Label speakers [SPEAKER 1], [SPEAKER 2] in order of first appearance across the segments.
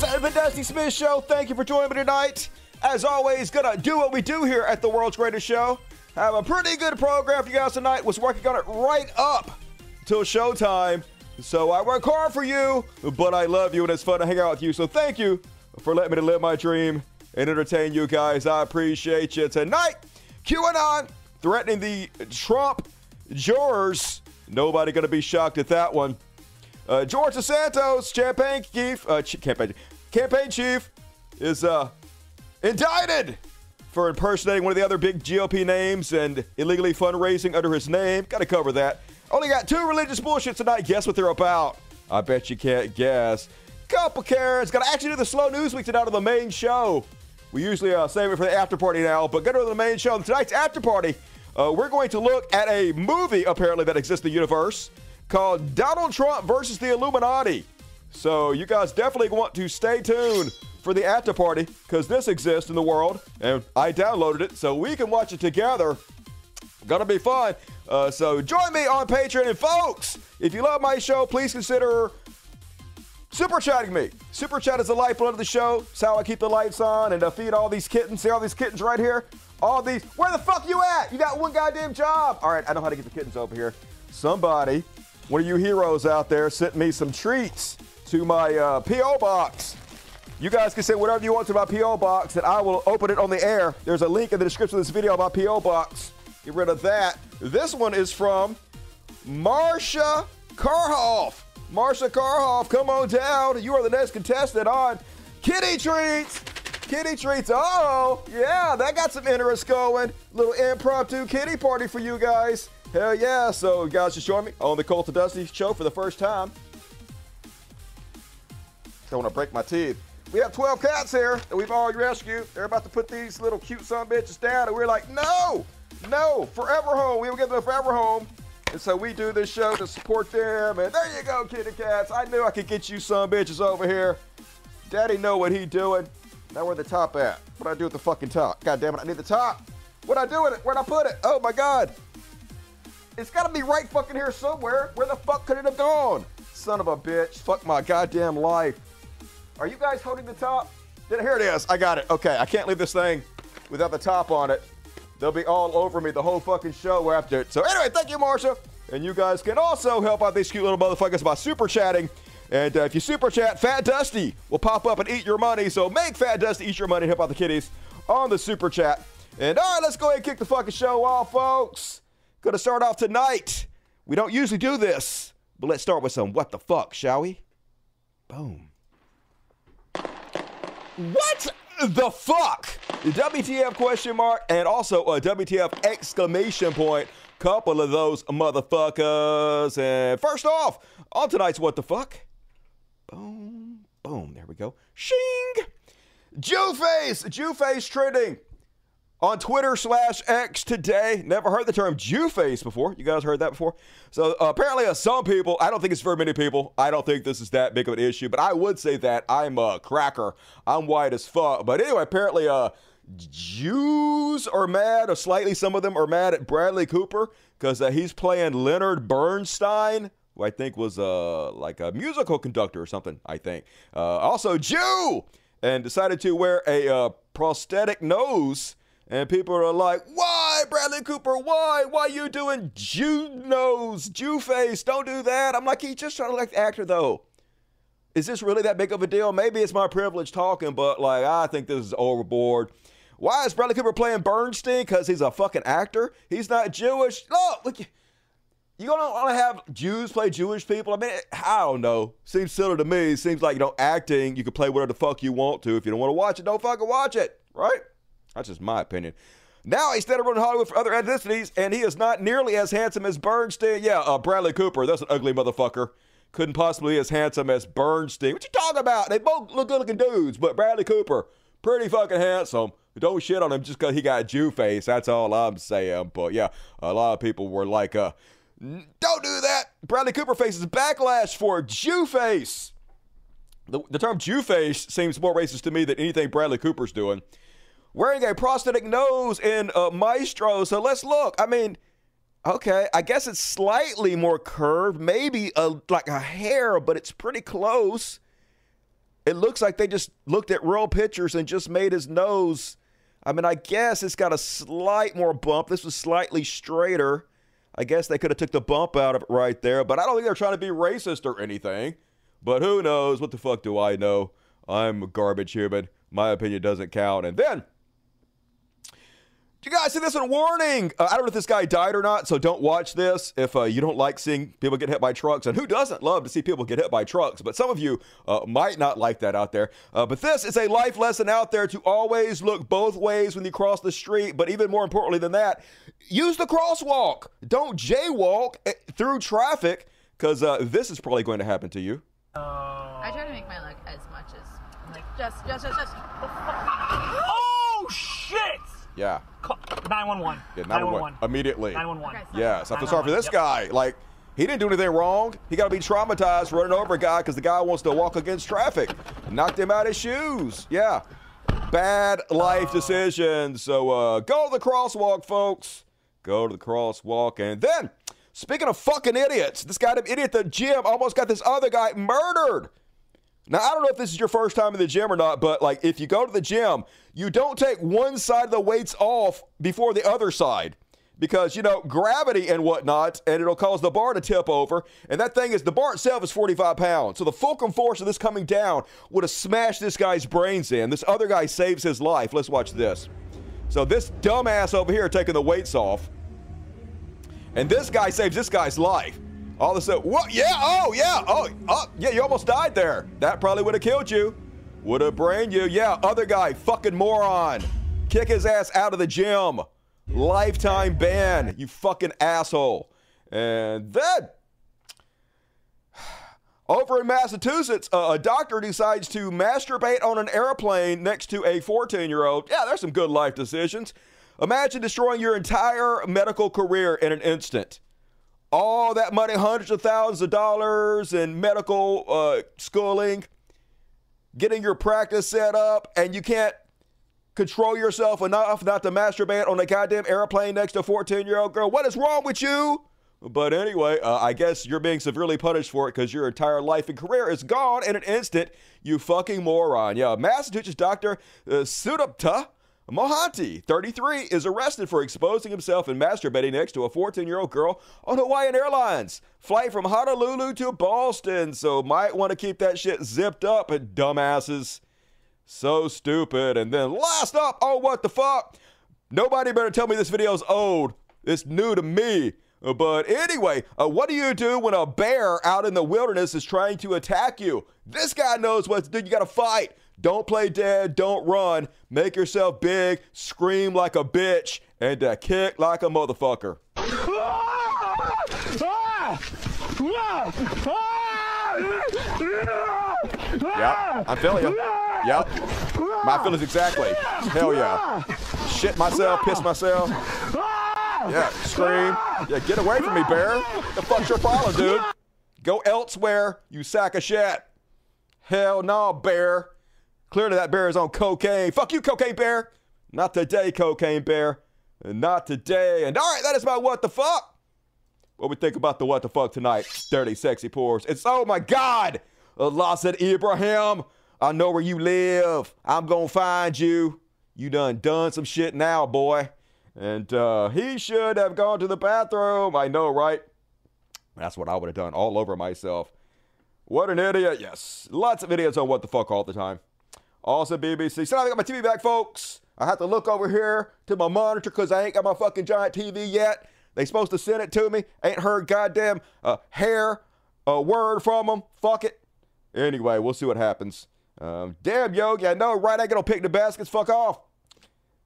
[SPEAKER 1] It's the Dusty Smith Show. Thank you for joining me tonight. As always, gonna do what we do here at the world's greatest show. Have a pretty good program for you guys tonight. Was working on it right up till showtime. So I work hard for you, but I love you and it's fun to hang out with you. So thank you for letting me to live my dream and entertain you guys. I appreciate you tonight. QAnon threatening the Trump jurors. Nobody gonna be shocked at that one. Uh, George Santos, campaign chief, uh, campaign, campaign chief, is uh, indicted for impersonating one of the other big GOP names and illegally fundraising under his name. Got to cover that. Only got two religious bullshit tonight. Guess what they're about? I bet you can't guess. Couple Karens. Got to actually do the slow news week tonight on the main show. We usually uh, save it for the after party now, but go to the main show. Tonight's after party, uh, we're going to look at a movie apparently that exists in the universe called Donald Trump versus the Illuminati. So you guys definitely want to stay tuned for the after party because this exists in the world, and I downloaded it so we can watch it together. Gonna be fun. Uh, so join me on Patreon, and folks, if you love my show, please consider super chatting me. Super chat is the lifeblood of the show. It's how I keep the lights on and uh, feed all these kittens. See all these kittens right here? All these. Where the fuck you at? You got one goddamn job. All right, I know how to get the kittens over here. Somebody, one of you heroes out there, sent me some treats to my uh, PO box. You guys can say whatever you want to my PO box, and I will open it on the air. There's a link in the description of this video about PO box. Get rid of that. This one is from Marsha Karhoff. Marsha Karhoff, come on down. You are the next contestant on Kitty Treats. Kitty Treats. Oh, yeah, that got some interest going. Little impromptu kitty party for you guys. Hell yeah. So, guys just join me on the Colt Dusty show for the first time. Don't want to break my teeth. We have 12 cats here that we've already rescued. They're about to put these little cute son bitches down, and we're like, no, no, forever home. We will give them forever home. And so we do this show to support them. And there you go, kitty cats. I knew I could get you some bitches over here. Daddy know what he doing. Now where the top at? What I do with the fucking top? God damn it, I need the top. What I do with it? Where'd I put it? Oh my god. It's gotta be right fucking here somewhere. Where the fuck could it have gone? Son of a bitch. Fuck my goddamn life. Are you guys holding the top? Here it is. I got it. Okay, I can't leave this thing without the top on it. They'll be all over me the whole fucking show after it. So anyway, thank you, Marsha. And you guys can also help out these cute little motherfuckers by super chatting. And uh, if you super chat, Fat Dusty will pop up and eat your money. So make Fat Dusty eat your money and help out the kitties on the super chat. And all right, let's go ahead and kick the fucking show off, folks. Gonna start off tonight. We don't usually do this, but let's start with some what the fuck, shall we? Boom. What the fuck? WTF question mark and also a WTF exclamation point. Couple of those motherfuckers. And first off, on tonight's what the fuck? Boom, boom. There we go. Shing. Jewface. Jewface trending on Twitter slash X today. Never heard the term Jewface before. You guys heard that before? So uh, apparently, uh, some people, I don't think it's very many people. I don't think this is that big of an issue, but I would say that I'm a cracker. I'm white as fuck. But anyway, apparently, uh, Jews are mad, or slightly some of them are mad at Bradley Cooper because uh, he's playing Leonard Bernstein. Who I think was uh, like a musical conductor or something, I think. Uh, also, Jew! And decided to wear a uh, prosthetic nose and people are like, why, Bradley Cooper? Why? Why you doing Jew nose, Jew face? Don't do that. I'm like, he's just trying to like the actor, though. Is this really that big of a deal? Maybe it's my privilege talking, but like, I think this is overboard. Why is Bradley Cooper playing Bernstein? Because he's a fucking actor? He's not Jewish. Look, look. You gonna want to have Jews play Jewish people? I mean, I don't know. Seems silly to me. Seems like, you know, acting, you can play whatever the fuck you want to. If you don't want to watch it, don't fucking watch it, right? That's just my opinion. Now he's standing around Hollywood for other ethnicities, and he is not nearly as handsome as Bernstein. Yeah, uh, Bradley Cooper, that's an ugly motherfucker. Couldn't possibly be as handsome as Bernstein. What you talking about? They both look good looking dudes, but Bradley Cooper, pretty fucking handsome. Don't shit on him just because he got Jew face. That's all I'm saying. But yeah, a lot of people were like, uh, don't do that. Bradley Cooper faces backlash for Jew face. The, the term Jew face seems more racist to me than anything Bradley Cooper's doing wearing a prosthetic nose in uh, Maestro. So let's look. I mean, Okay, I guess it's slightly more curved, maybe a like a hair, but it's pretty close. It looks like they just looked at real pictures and just made his nose. I mean, I guess it's got a slight more bump. This was slightly straighter. I guess they could have took the bump out of it right there, but I don't think they're trying to be racist or anything. But who knows? What the fuck do I know? I'm a garbage human. My opinion doesn't count. And then you guys see this one? Warning! Uh, I don't know if this guy died or not, so don't watch this if uh, you don't like seeing people get hit by trucks. And who doesn't love to see people get hit by trucks? But some of you uh, might not like that out there. Uh, but this is a life lesson out there to always look both ways when you cross the street. But even more importantly than that, use the crosswalk. Don't jaywalk eh, through traffic because uh, this is probably going to happen to you.
[SPEAKER 2] I try to make my luck as much as like just, just, just, just.
[SPEAKER 3] Oh shit!
[SPEAKER 1] Yeah.
[SPEAKER 3] Call- 911.
[SPEAKER 1] Yeah, 911. Immediately.
[SPEAKER 3] 911.
[SPEAKER 2] Okay,
[SPEAKER 1] Yes, I feel sorry for this
[SPEAKER 3] Yep.
[SPEAKER 1] guy. Like, he didn't do anything wrong. He got to be traumatized running over a guy because the guy wants to walk against traffic. Knocked him out of his shoes. Yeah. Bad life decisions. So uh, go to the crosswalk, folks. Go to the crosswalk. And then, speaking of fucking idiots, this guy, idiot at the gym, almost got this other guy murdered. Now, I don't know if this is your first time in the gym or not, but like if you go to the gym, you don't take one side of the weights off before the other side because, you know, gravity and whatnot, and it'll cause the bar to tip over. And that thing is, the bar itself is 45 pounds. So the fulcrum force of this coming down would have smashed this guy's brains in. This other guy saves his life. Let's watch this. So this dumbass over here taking the weights off, and this guy saves this guy's life. All of a sudden, what? Yeah, oh, yeah, oh, oh, yeah, you almost died there. That probably would have killed you. Would have brained you. Yeah, other guy, fucking moron. Kick his ass out of the gym. Lifetime ban, you fucking asshole. And then, over in Massachusetts, a doctor decides to masturbate on an airplane next to a 14 year old. Yeah, there's some good life decisions. Imagine destroying your entire medical career in an instant. All that money, hundreds of thousands of dollars in medical uh, schooling, getting your practice set up, and you can't control yourself enough not to masturbate on a goddamn airplane next to a 14 year old girl. What is wrong with you? But anyway, uh, I guess you're being severely punished for it because your entire life and career is gone in an instant, you fucking moron. Yeah, Massachusetts doctor uh, Mohanty, 33, is arrested for exposing himself and masturbating next to a 14 year old girl on Hawaiian Airlines. Flight from Honolulu to Boston, so might want to keep that shit zipped up, dumbasses. So stupid. And then last up, oh, what the fuck? Nobody better tell me this video's old. It's new to me. Uh, But anyway, uh, what do you do when a bear out in the wilderness is trying to attack you? This guy knows what to do. You got to fight. Don't play dead. Don't run. Make yourself big. Scream like a bitch. And uh, kick like a motherfucker. Yep, I'm feeling you. Yep, my feelings exactly. Hell yeah. Shit myself, piss myself. Yeah, scream. Yeah, get away from me, bear. The fuck's your problem, dude? Go elsewhere, you sack of shit. Hell no, bear. Clearly that bear is on cocaine. Fuck you, cocaine bear. Not today, cocaine bear. Not today. And all right, that is my what the fuck. What we think about the what the fuck tonight? Dirty, sexy pores. It's oh my God, Lasset Ibrahim. I know where you live. I'm gonna find you. You done done some shit now, boy. And uh, he should have gone to the bathroom. I know, right? That's what I would have done all over myself. What an idiot. Yes. Lots of idiots on what the fuck all the time. Also, BBC. So now I got my TV back, folks. I have to look over here to my monitor because I ain't got my fucking giant TV yet. They supposed to send it to me. Ain't heard goddamn uh, hair a word from them. Fuck it. Anyway, we'll see what happens. Um, damn, Yogi, I know, right? I gonna pick the baskets. Fuck off.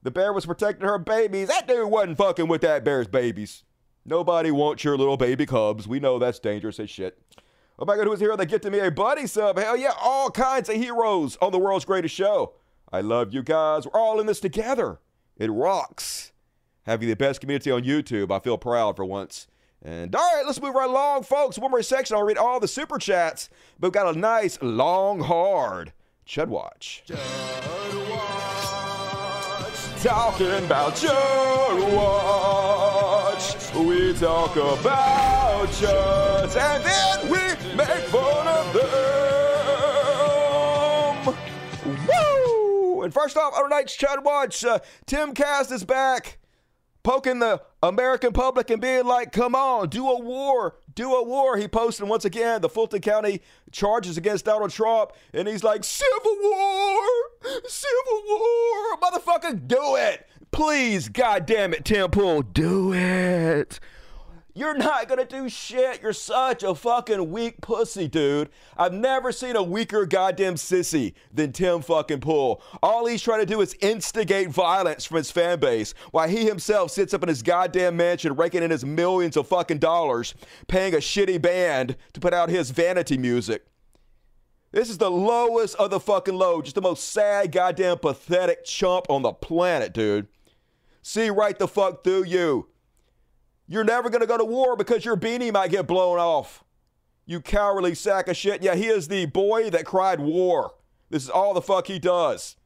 [SPEAKER 1] The bear was protecting her babies. That dude wasn't fucking with that bear's babies. Nobody wants your little baby cubs. We know that's dangerous as shit. Oh my god, who's here? They get to me a buddy sub. Hell yeah, all kinds of heroes on the world's greatest show. I love you guys. We're all in this together. It rocks. Having the best community on YouTube. I feel proud for once. And all right, let's move right along, folks. One more section. I'll read all the super chats. But we've got a nice, long, hard Chud Watch. Talking about Chud Watch. Talk about us and then we make fun of them. Woo! And first off, our night's Chud Watch, uh, Timcast is back poking the American public and being like, come on, do a war, do a war. He posted once again the Fulton County charges against Donald Trump, and he's like, civil war, civil war. Motherfucker, do it. Please, goddamn it, Tim Pool, do it. You're not gonna do shit. You're such a fucking weak pussy, dude. I've never seen a weaker goddamn sissy than Tim fucking Pool. All he's trying to do is instigate violence from his fan base while he himself sits up in his goddamn mansion raking in his millions of fucking dollars, paying a shitty band to put out his vanity music. This is the lowest of the fucking low, just the most sad, goddamn pathetic chump on the planet, dude. See right the fuck through you. You're never going to go to war because your beanie might get blown off. You cowardly sack of shit. Yeah, he is the boy that cried war. This is all the fuck he does.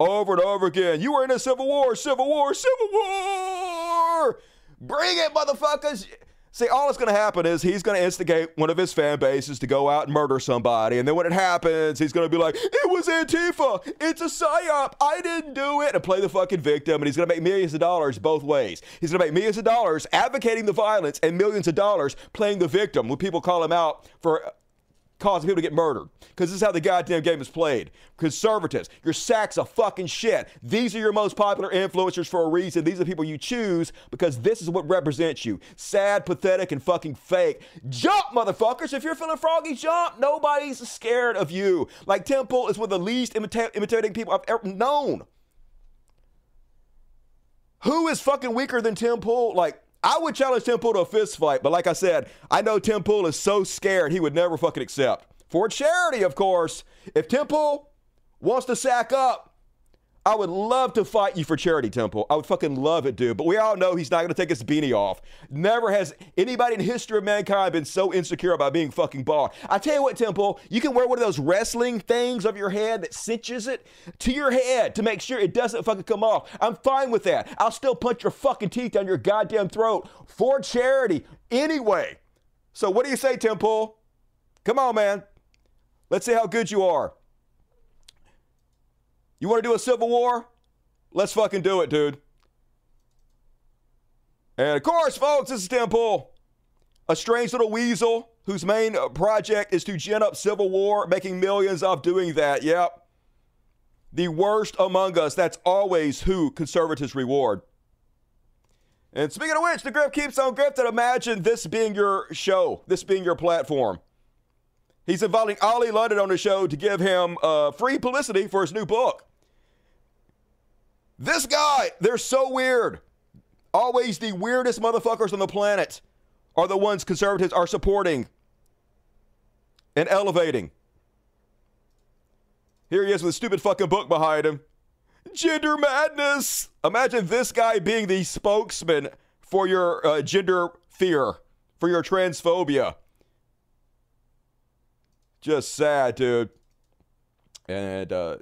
[SPEAKER 1] Over and over again. You were in a civil war, civil war, civil war. Bring it, motherfuckers. See, all that's going to happen is he's going to instigate one of his fan bases to go out and murder somebody. And then when it happens, he's going to be like, it was Antifa. It's a psyop. I didn't do it. And play the fucking victim. And he's going to make millions of dollars both ways. He's going to make millions of dollars advocating the violence and millions of dollars playing the victim when people call him out for causing people to get murdered. Because this is how the goddamn game is played. Conservatives, your sacks of fucking shit. These are your most popular influencers for a reason. These are the people you choose because this is what represents you. Sad, pathetic, and fucking fake. Jump, motherfuckers. If you're feeling froggy, jump. Nobody's scared of you. Like Tim Pool is one of the least imita- imitating people I've ever known. Who is fucking weaker than Tim Pool? Like, I would challenge Tim Pool to a fist fight, but like I said, I know Tim Pool is so scared he would never fucking accept. For charity, of course. If Tim Pool wants to sack up, I would love to fight you for charity, Tim Pool. I would fucking love it, dude. But we all know he's not going to take his beanie off. Never has anybody in history of mankind been so insecure about being fucking bald. I tell you what, Tim Pool, you can wear one of those wrestling things of your head that cinches it to your head to make sure it doesn't fucking come off. I'm fine with that. I'll still punch your fucking teeth down your goddamn throat for charity anyway. So what do you say, Tim Pool? Come on, man. Let's see how good you are. You want to do a civil war? Let's fucking do it, dude. And of course, folks, this is Tim Pool, a strange little weasel whose main project is to gin up civil war, making millions off doing that. Yep. The worst among us. That's always who conservatives reward. And speaking of which, the grip keeps on grifting. Imagine this being your show, this being your platform. He's inviting Ollie London on the show to give him uh, free publicity for his new book. This guy, they're so weird. Always the weirdest motherfuckers on the planet are the ones conservatives are supporting and elevating. Here he is with a stupid fucking book behind him. Gender madness. Imagine this guy being the spokesman for your uh, gender fear, for your transphobia. Just sad, dude. And uh,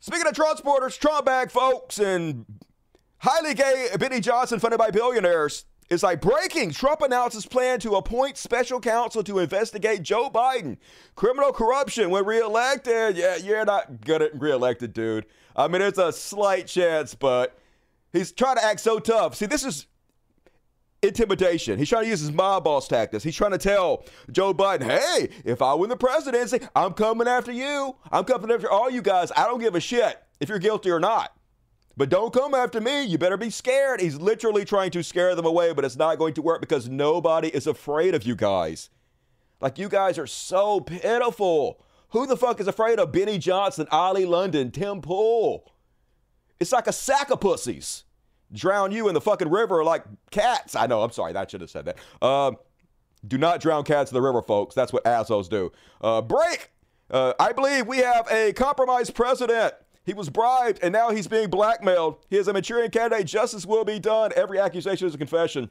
[SPEAKER 1] speaking of transporters, Trump bag folks, and highly gay Benny Johnson funded by billionaires. It's like breaking. Trump announces plan to appoint special counsel to investigate Joe Biden criminal corruption when reelected. Yeah, you're not good at reelected, dude. I mean, it's a slight chance, but he's trying to act so tough. See, this is intimidation. He's trying to use his mob boss tactics. He's trying to tell Joe Biden, hey, if I win the presidency, I'm coming after you. I'm coming after all you guys. I don't give a shit if you're guilty or not. But don't come after me. You better be scared. He's literally trying to scare them away, but it's not going to work because nobody is afraid of you guys. Like, you guys are so pitiful. Who the fuck is afraid of Benny Johnson, Ollie London, Tim Pool? It's like a sack of pussies drown you in the fucking river like cats. I know, I'm sorry, I should have said that. Uh, do not drown cats in the river, folks. That's what assholes do. Uh, break! Uh, I believe we have a compromised president. He was bribed and now he's being blackmailed. He is a maturing candidate. Justice will be done. Every accusation is a confession.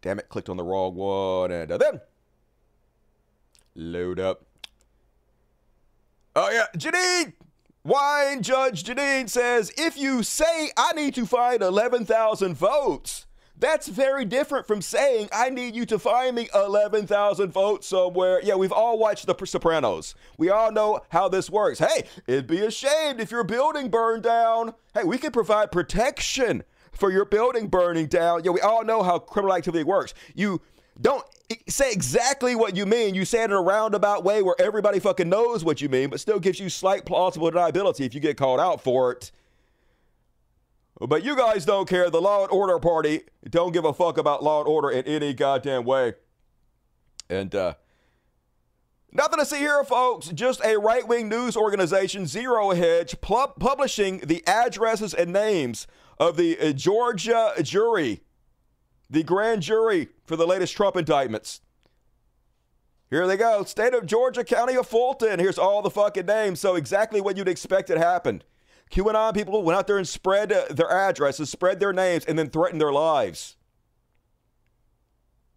[SPEAKER 1] Damn it, clicked on the wrong one. And uh, then load up. Oh, yeah. Jeanine! Wine Judge Jeanine says if you say I need to find 11,000 votes, that's very different from saying I need you to find me 11,000 votes somewhere. Yeah, we've all watched The Sopranos. We all know how this works. Hey, it'd be a shame if your building burned down. Hey, we can provide protection for your building burning down. Yeah, we all know how criminal activity works. You don't say exactly what you mean. You say it in a roundabout way where everybody fucking knows what you mean, but still gives you slight plausible deniability if you get called out for it. But you guys don't care. The Law and Order Party don't give a fuck about law and order in any goddamn way. And uh, nothing to see here, folks. Just a right wing news organization, Zero Hedge, pu- publishing the addresses and names of the uh, Georgia jury, the grand jury for the latest Trump indictments. Here they go. State of Georgia, County of Fulton. Here's all the fucking names. So, exactly what you'd expect had happened. QAnon people went out there and spread their addresses, spread their names, and then threatened their lives.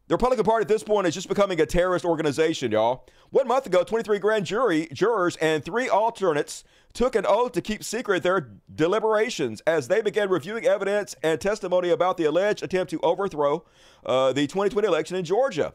[SPEAKER 1] The Republican Party at this point is just becoming a terrorist organization, y'all. One month ago, 23 grand jury jurors and three alternates took an oath to keep secret their deliberations as they began reviewing evidence and testimony about the alleged attempt to overthrow uh, the 2020 election in Georgia.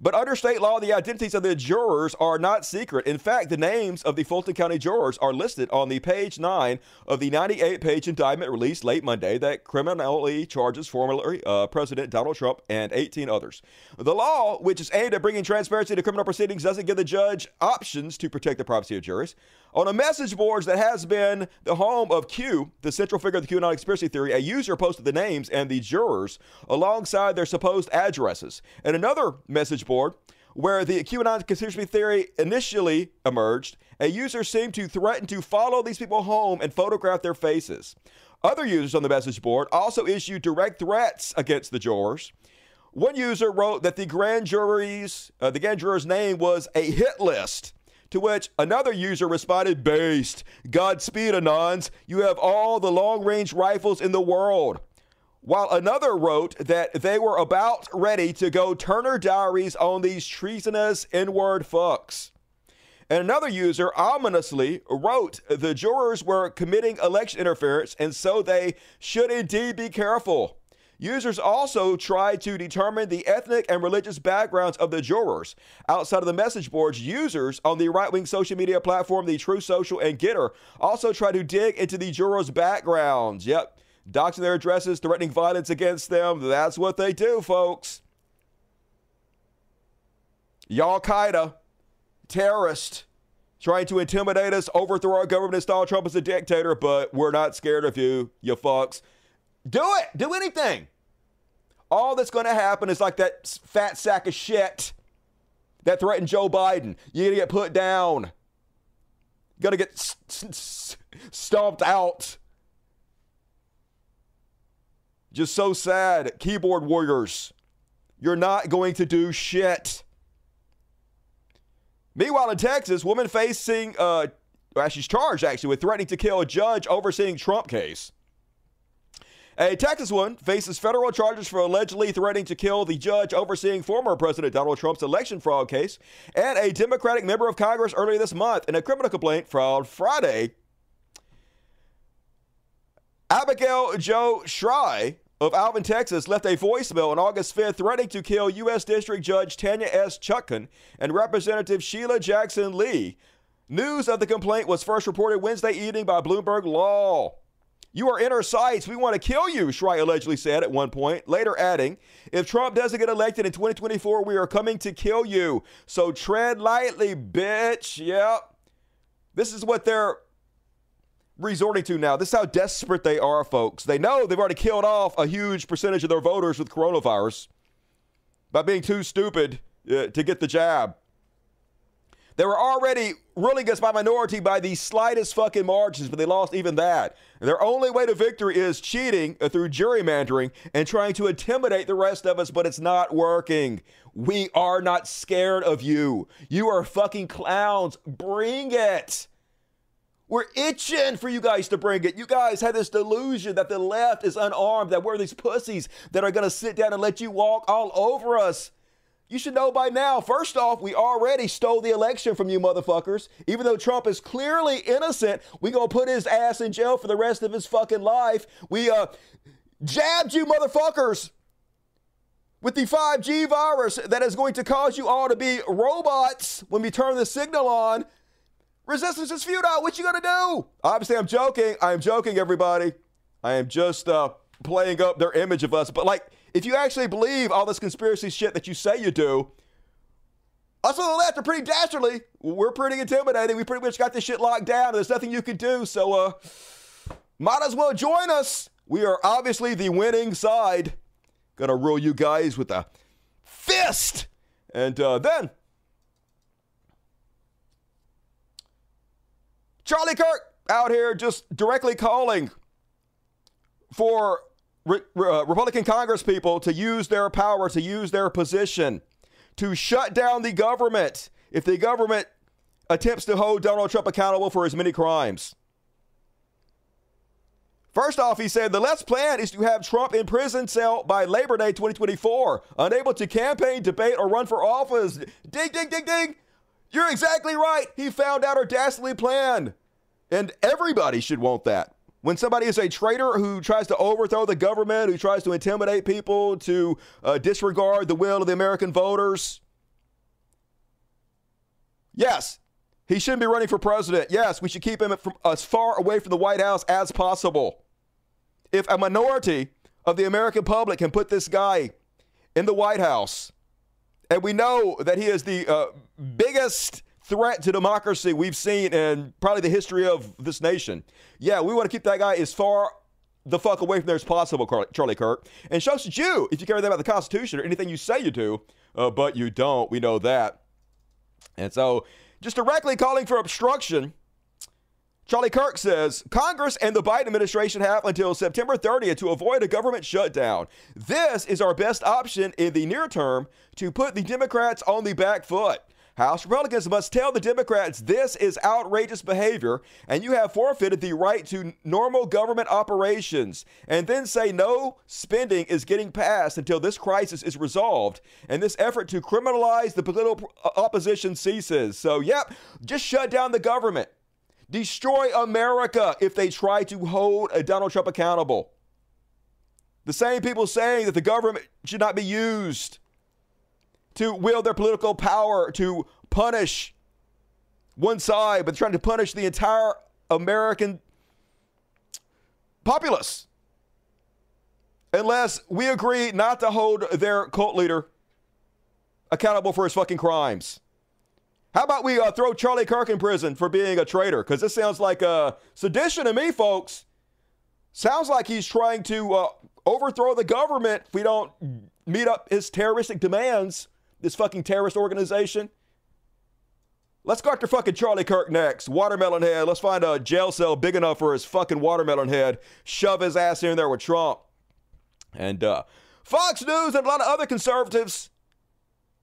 [SPEAKER 1] But under state law, the identities of the jurors are not secret. In fact, the names of the Fulton County jurors are listed on the page 9 of the 98 page indictment released late Monday that criminally charges former uh, President Donald Trump and 18 others. The law, which is aimed at bringing transparency to criminal proceedings, doesn't give the judge options to protect the privacy of jurors. On a message board that has been the home of Q, the central figure of the QAnon conspiracy theory, a user posted the names and the jurors alongside their supposed addresses. And another message board where the QAnon conspiracy theory initially emerged, a user seemed to threaten to follow these people home and photograph their faces. Other users on the message board also issued direct threats against the jurors. One user wrote that the grand jury's uh, the grand juror's name was a hit list to which another user responded, Based. Godspeed, Anons. You have all the long range rifles in the world. While another wrote that they were about ready to go Turner Diaries on these treasonous N word fucks. And another user ominously wrote the jurors were committing election interference and so they should indeed be careful. Users also tried to determine the ethnic and religious backgrounds of the jurors. Outside of the message boards, users on the right wing social media platform, the Truth Social and Gettr, also tried to dig into the jurors' backgrounds. Yep, doxing their addresses, threatening violence against them. That's what they do, folks. Y'all Qaeda, terrorist, trying to intimidate us, overthrow our government, install Trump as a dictator, but we're not scared of you, you fucks. Do it. Do anything. All that's going to happen is like that fat sack of shit that threatened Joe Biden. You're going to get put down. you Going to get stomped out. Just so sad. Keyboard warriors. You're not going to do shit. Meanwhile, in Texas, woman facing, uh, well, she's charged actually with threatening to kill a judge overseeing Trump case. A Texas woman faces federal charges for allegedly threatening to kill the judge overseeing former President Donald Trump's election fraud case, and a Democratic member of Congress earlier this month in a criminal complaint filed Friday. Abigail Jo Shry of Alvin, Texas, left a voicemail on August 5th threatening to kill U.S. District Judge Tanya S. Chutkan and Representative Sheila Jackson Lee. News of the complaint was first reported Wednesday evening by Bloomberg Law. You are in our sights. We want to kill you, Shry allegedly said at one point, later adding, If Trump doesn't get elected in 2024, we are coming to kill you. So tread lightly, bitch. Yep. This is what they're resorting to now. This is how desperate they are, folks. They know they've already killed off a huge percentage of their voters with coronavirus by being too stupid uh, to get the jab. They were already ruling against by minority by the slightest fucking margins, but they lost even that. Their only way to victory is cheating uh, through gerrymandering and trying to intimidate the rest of us, but it's not working. We are not scared of you. You are fucking clowns. Bring it. We're itching for you guys to bring it. You guys had this delusion that the left is unarmed, that we're these pussies that are going to sit down and let you walk all over us. You should know by now. First off, we already stole the election from you motherfuckers. Even though Trump is clearly innocent, we gonna put his ass in jail for the rest of his fucking life. We uh jabbed you motherfuckers with the 5G virus that is going to cause you all to be robots when we turn the signal on. Resistance is futile. What you gonna do? Obviously, I'm joking. I am joking, everybody. I am just uh, playing up their image of us. But like, if you actually believe all this conspiracy shit that you say you do, us on the left are pretty dastardly. We're pretty intimidating. We pretty much got this shit locked down. There's nothing you can do. So, uh, might as well join us. We are obviously the winning side. Gonna rule you guys with a fist. And uh, then, Charlie Kirk out here just directly calling for re- uh, Republican Congress people to use their power, to use their position, to shut down the government if the government attempts to hold Donald Trump accountable for his many crimes. First off, he said the left's plan is to have Trump in prison cell by Labor Day 2024, unable to campaign, debate, or run for office. Ding, ding, ding, ding. You're exactly right. He found out our dastardly plan. And everybody should want that. When somebody is a traitor who tries to overthrow the government, who tries to intimidate people, to uh, disregard the will of the American voters, yes, he shouldn't be running for president. Yes, we should keep him from, as far away from the White House as possible. If a minority of the American public can put this guy in the White House, and we know that he is the uh, biggest threat to democracy we've seen in probably the history of this nation. Yeah, we want to keep that guy as far the fuck away from there as possible, Charlie Kirk. And shows to you if you care about the Constitution or anything you say you do, uh, but you don't. We know that. And so, just directly calling for obstruction. Charlie Kirk says Congress and the Biden administration have until September 30th to avoid a government shutdown. This is our best option in the near term to put the Democrats on the back foot. House Republicans must tell the Democrats this is outrageous behavior and you have forfeited the right to normal government operations, and then say no spending is getting passed until this crisis is resolved and this effort to criminalize the political uh, opposition ceases. So, yep, just shut down the government. Destroy America if they try to hold uh, Donald Trump accountable. The same people saying that the government should not be used to wield their political power to punish one side, but trying to punish the entire American populace. Unless we agree not to hold their cult leader accountable for his fucking crimes. How about we uh, throw Charlie Kirk in prison for being a traitor? Because this sounds like uh, sedition to me, folks. Sounds like he's trying to uh, overthrow the government if we don't meet up his terroristic demands this fucking terrorist organization. Let's go after fucking Charlie Kirk next. Watermelon head. Let's find a jail cell big enough for his fucking watermelon head. Shove his ass in there with Trump. And uh, Fox News and a lot of other conservatives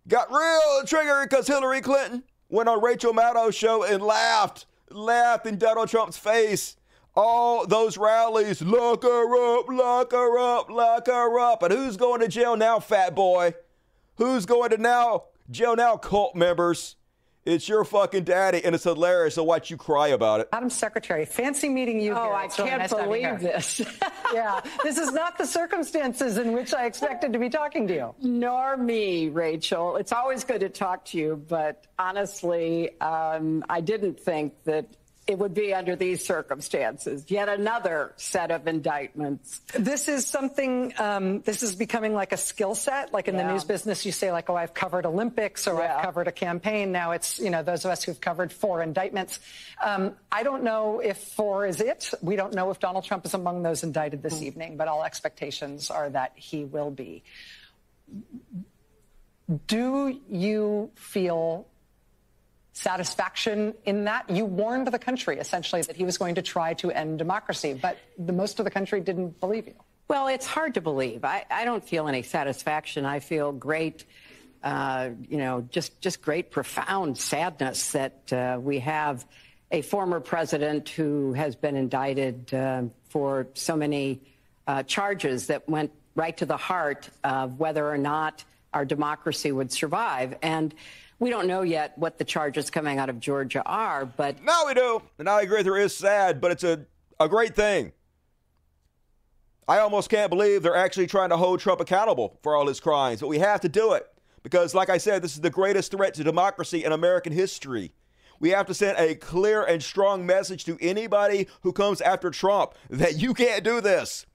[SPEAKER 1] got real triggered because Hillary Clinton went on Rachel Maddow's show and laughed, laughed in Donald Trump's face. All those rallies, lock her up, lock her up, lock her up. And who's going to jail now, fat boy? Who's going to now jail now, cult members? It's your fucking daddy, and it's hilarious to watch you cry about it.
[SPEAKER 4] Madam Secretary, fancy meeting you.
[SPEAKER 5] Oh,
[SPEAKER 4] here.
[SPEAKER 5] I
[SPEAKER 4] it's
[SPEAKER 5] can't
[SPEAKER 4] really nice
[SPEAKER 5] believe this.
[SPEAKER 4] yeah, this is not the circumstances in which I expected to be talking to you.
[SPEAKER 5] Nor me, Rachel. It's always good to talk to you, but honestly, um, I didn't think that it would be under these circumstances. Yet another set of indictments.
[SPEAKER 4] This is something, um, this is becoming like a skill set. Like in yeah. the news business, you say, like, oh, I've covered Olympics or yeah. I've covered a campaign. Now it's, you know, those of us who've covered four indictments. Um, I don't know if four is it. We don't know if Donald Trump is among those indicted this mm. evening, but all expectations are that he will be. Do you feel satisfaction in that. You warned the country essentially that he was going to try to end democracy, but the most of the country didn't believe you.
[SPEAKER 5] Well, it's hard to believe. I, I don't feel any satisfaction. I feel great, uh, you know, just just great, profound sadness that uh, we have a former president who has been indicted uh, for so many uh, charges that went right to the heart of whether or not our democracy would survive. And we don't know yet what the charges coming out of Georgia are, but.
[SPEAKER 1] Now we do. And I agree there is sad, but it's a, a great thing. I almost can't believe they're actually trying to hold Trump accountable for all his crimes, but we have to do it because, like I said, this is the greatest threat to democracy in American history. We have to send a clear and strong message to anybody who comes after Trump that you can't do this.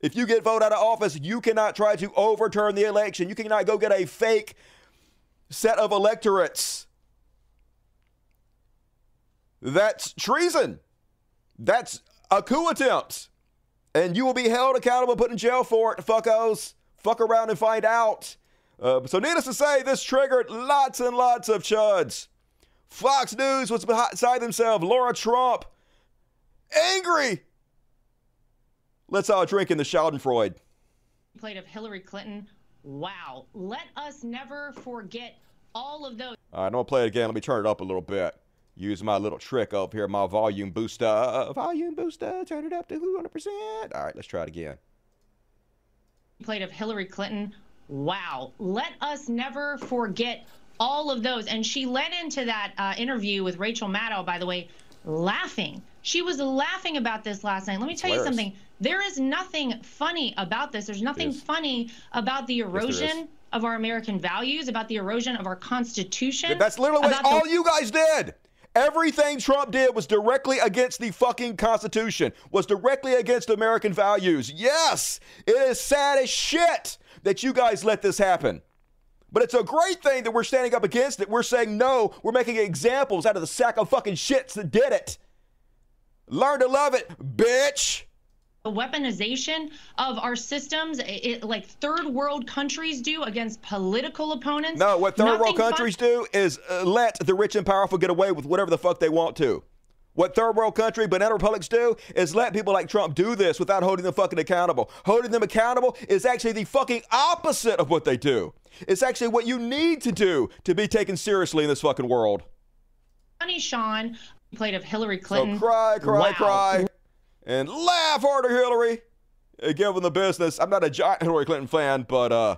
[SPEAKER 1] If you get voted out of office, you cannot try to overturn the election. You cannot go get a fake set of electorates. That's treason. That's a coup attempt. And you will be held accountable, put in jail for it, fuckos. Fuck around and find out. Uh, so, needless to say, this triggered lots and lots of chuds. Fox News was beside themselves. Lara Trump, angry. Let's all drink in the Schadenfreude.
[SPEAKER 6] Plate of Hillary Clinton. Wow. Let us never forget all of those.
[SPEAKER 1] All right, I'm going to play it again. Let me turn it up a little bit. Use my little trick up here, my volume booster. Volume booster, turn it up to 100%. All right, let's try it again.
[SPEAKER 6] Played of Hillary Clinton. Wow. Let us never forget all of those. And she led into that uh, interview with Rachel Maddow, by the way, laughing. She was laughing about this last night. Let me tell you something. There is nothing funny about this. There's nothing funny about the erosion yes, of our American values, about the erosion of our Constitution.
[SPEAKER 1] That's literally what all you guys did. Everything Trump did was directly against the fucking Constitution, was directly against American values. Yes, it is sad as shit that you guys let this happen. But it's a great thing that we're standing up against it. We're saying no. We're making examples out of the sack of fucking shits that did it. Learn to love it, bitch.
[SPEAKER 6] The weaponization of our systems, it, like third world countries do against political opponents.
[SPEAKER 1] No, what third Nothing world countries do is uh, let the rich and powerful get away with whatever the fuck they want to. What third world country, banana republics do is let people like Trump do this without holding them fucking accountable. Holding them accountable is actually the fucking opposite of what they do. It's actually what you need to do to be taken seriously in this fucking world.
[SPEAKER 6] Funny Sean played of Hillary Clinton.
[SPEAKER 1] So cry, cry, wow. cry, and laugh harder, Hillary. Given the business, I'm not a giant Hillary Clinton fan, but uh,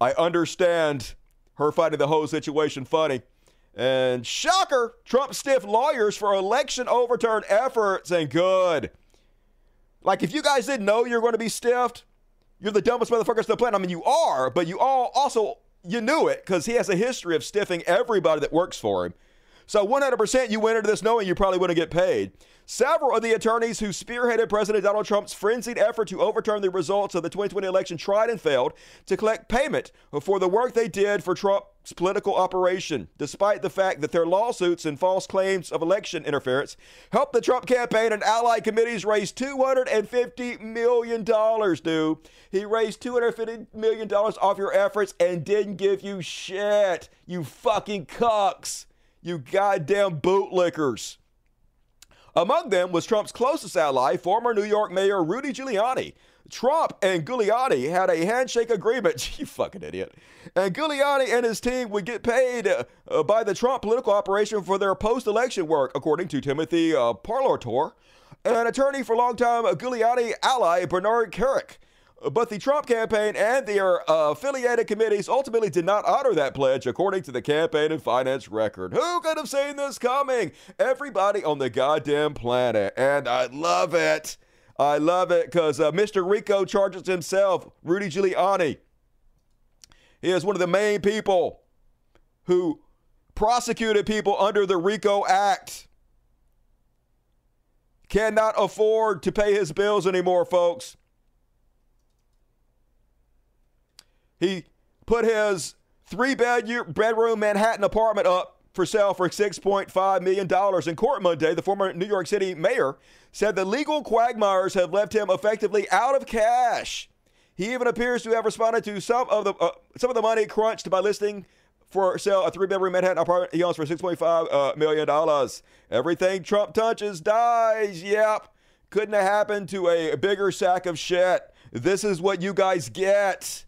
[SPEAKER 1] I understand her finding the whole situation funny. And shocker, Trump stiff lawyers for election overturn efforts and good. Like, if you guys didn't know you're going to be stiffed, you're the dumbest motherfuckers on the planet. I mean, you are, but you all also, you knew it because he has a history of stiffing everybody that works for him. So 100% you went into this knowing you probably wouldn't get paid. Several of the attorneys who spearheaded President Donald Trump's frenzied effort to overturn the results of the 2020 election tried and failed to collect payment for the work they did for Trump's political operation, despite the fact that their lawsuits and false claims of election interference helped the Trump campaign and allied committees raise $250 million, dude. He raised $250 million off your efforts and didn't give you shit, you fucking cucks, you goddamn bootlickers. Among them was Trump's closest ally, former New York Mayor Rudy Giuliani. Trump and Giuliani had a handshake agreement. you fucking idiot. And Giuliani and his team would get paid uh, by the Trump political operation for their post election work, according to Timothy uh, Parlatore, an attorney for longtime Giuliani ally Bernard Kerik. But the Trump campaign and their uh, affiliated committees ultimately did not honor that pledge, according to the campaign and finance record. Who could have seen this coming? Everybody on the goddamn planet. And I love it. I love it because uh, Mr. RICO charges himself, Rudy Giuliani. He is one of the main people who prosecuted people under the RICO Act. Cannot afford to pay his bills anymore, folks. He put his three bedroom Manhattan apartment up for sale for $6.5 million. In court Monday, the former New York City mayor said the legal quagmires have left him effectively out of cash. He even appears to have responded to some of the uh, some of the money crunched by listing for sale a three bedroom Manhattan apartment he owns for $6.5 uh, million dollars. Everything Trump touches dies. Yep. Couldn't have happened to a bigger sack of shit. This is what you guys get.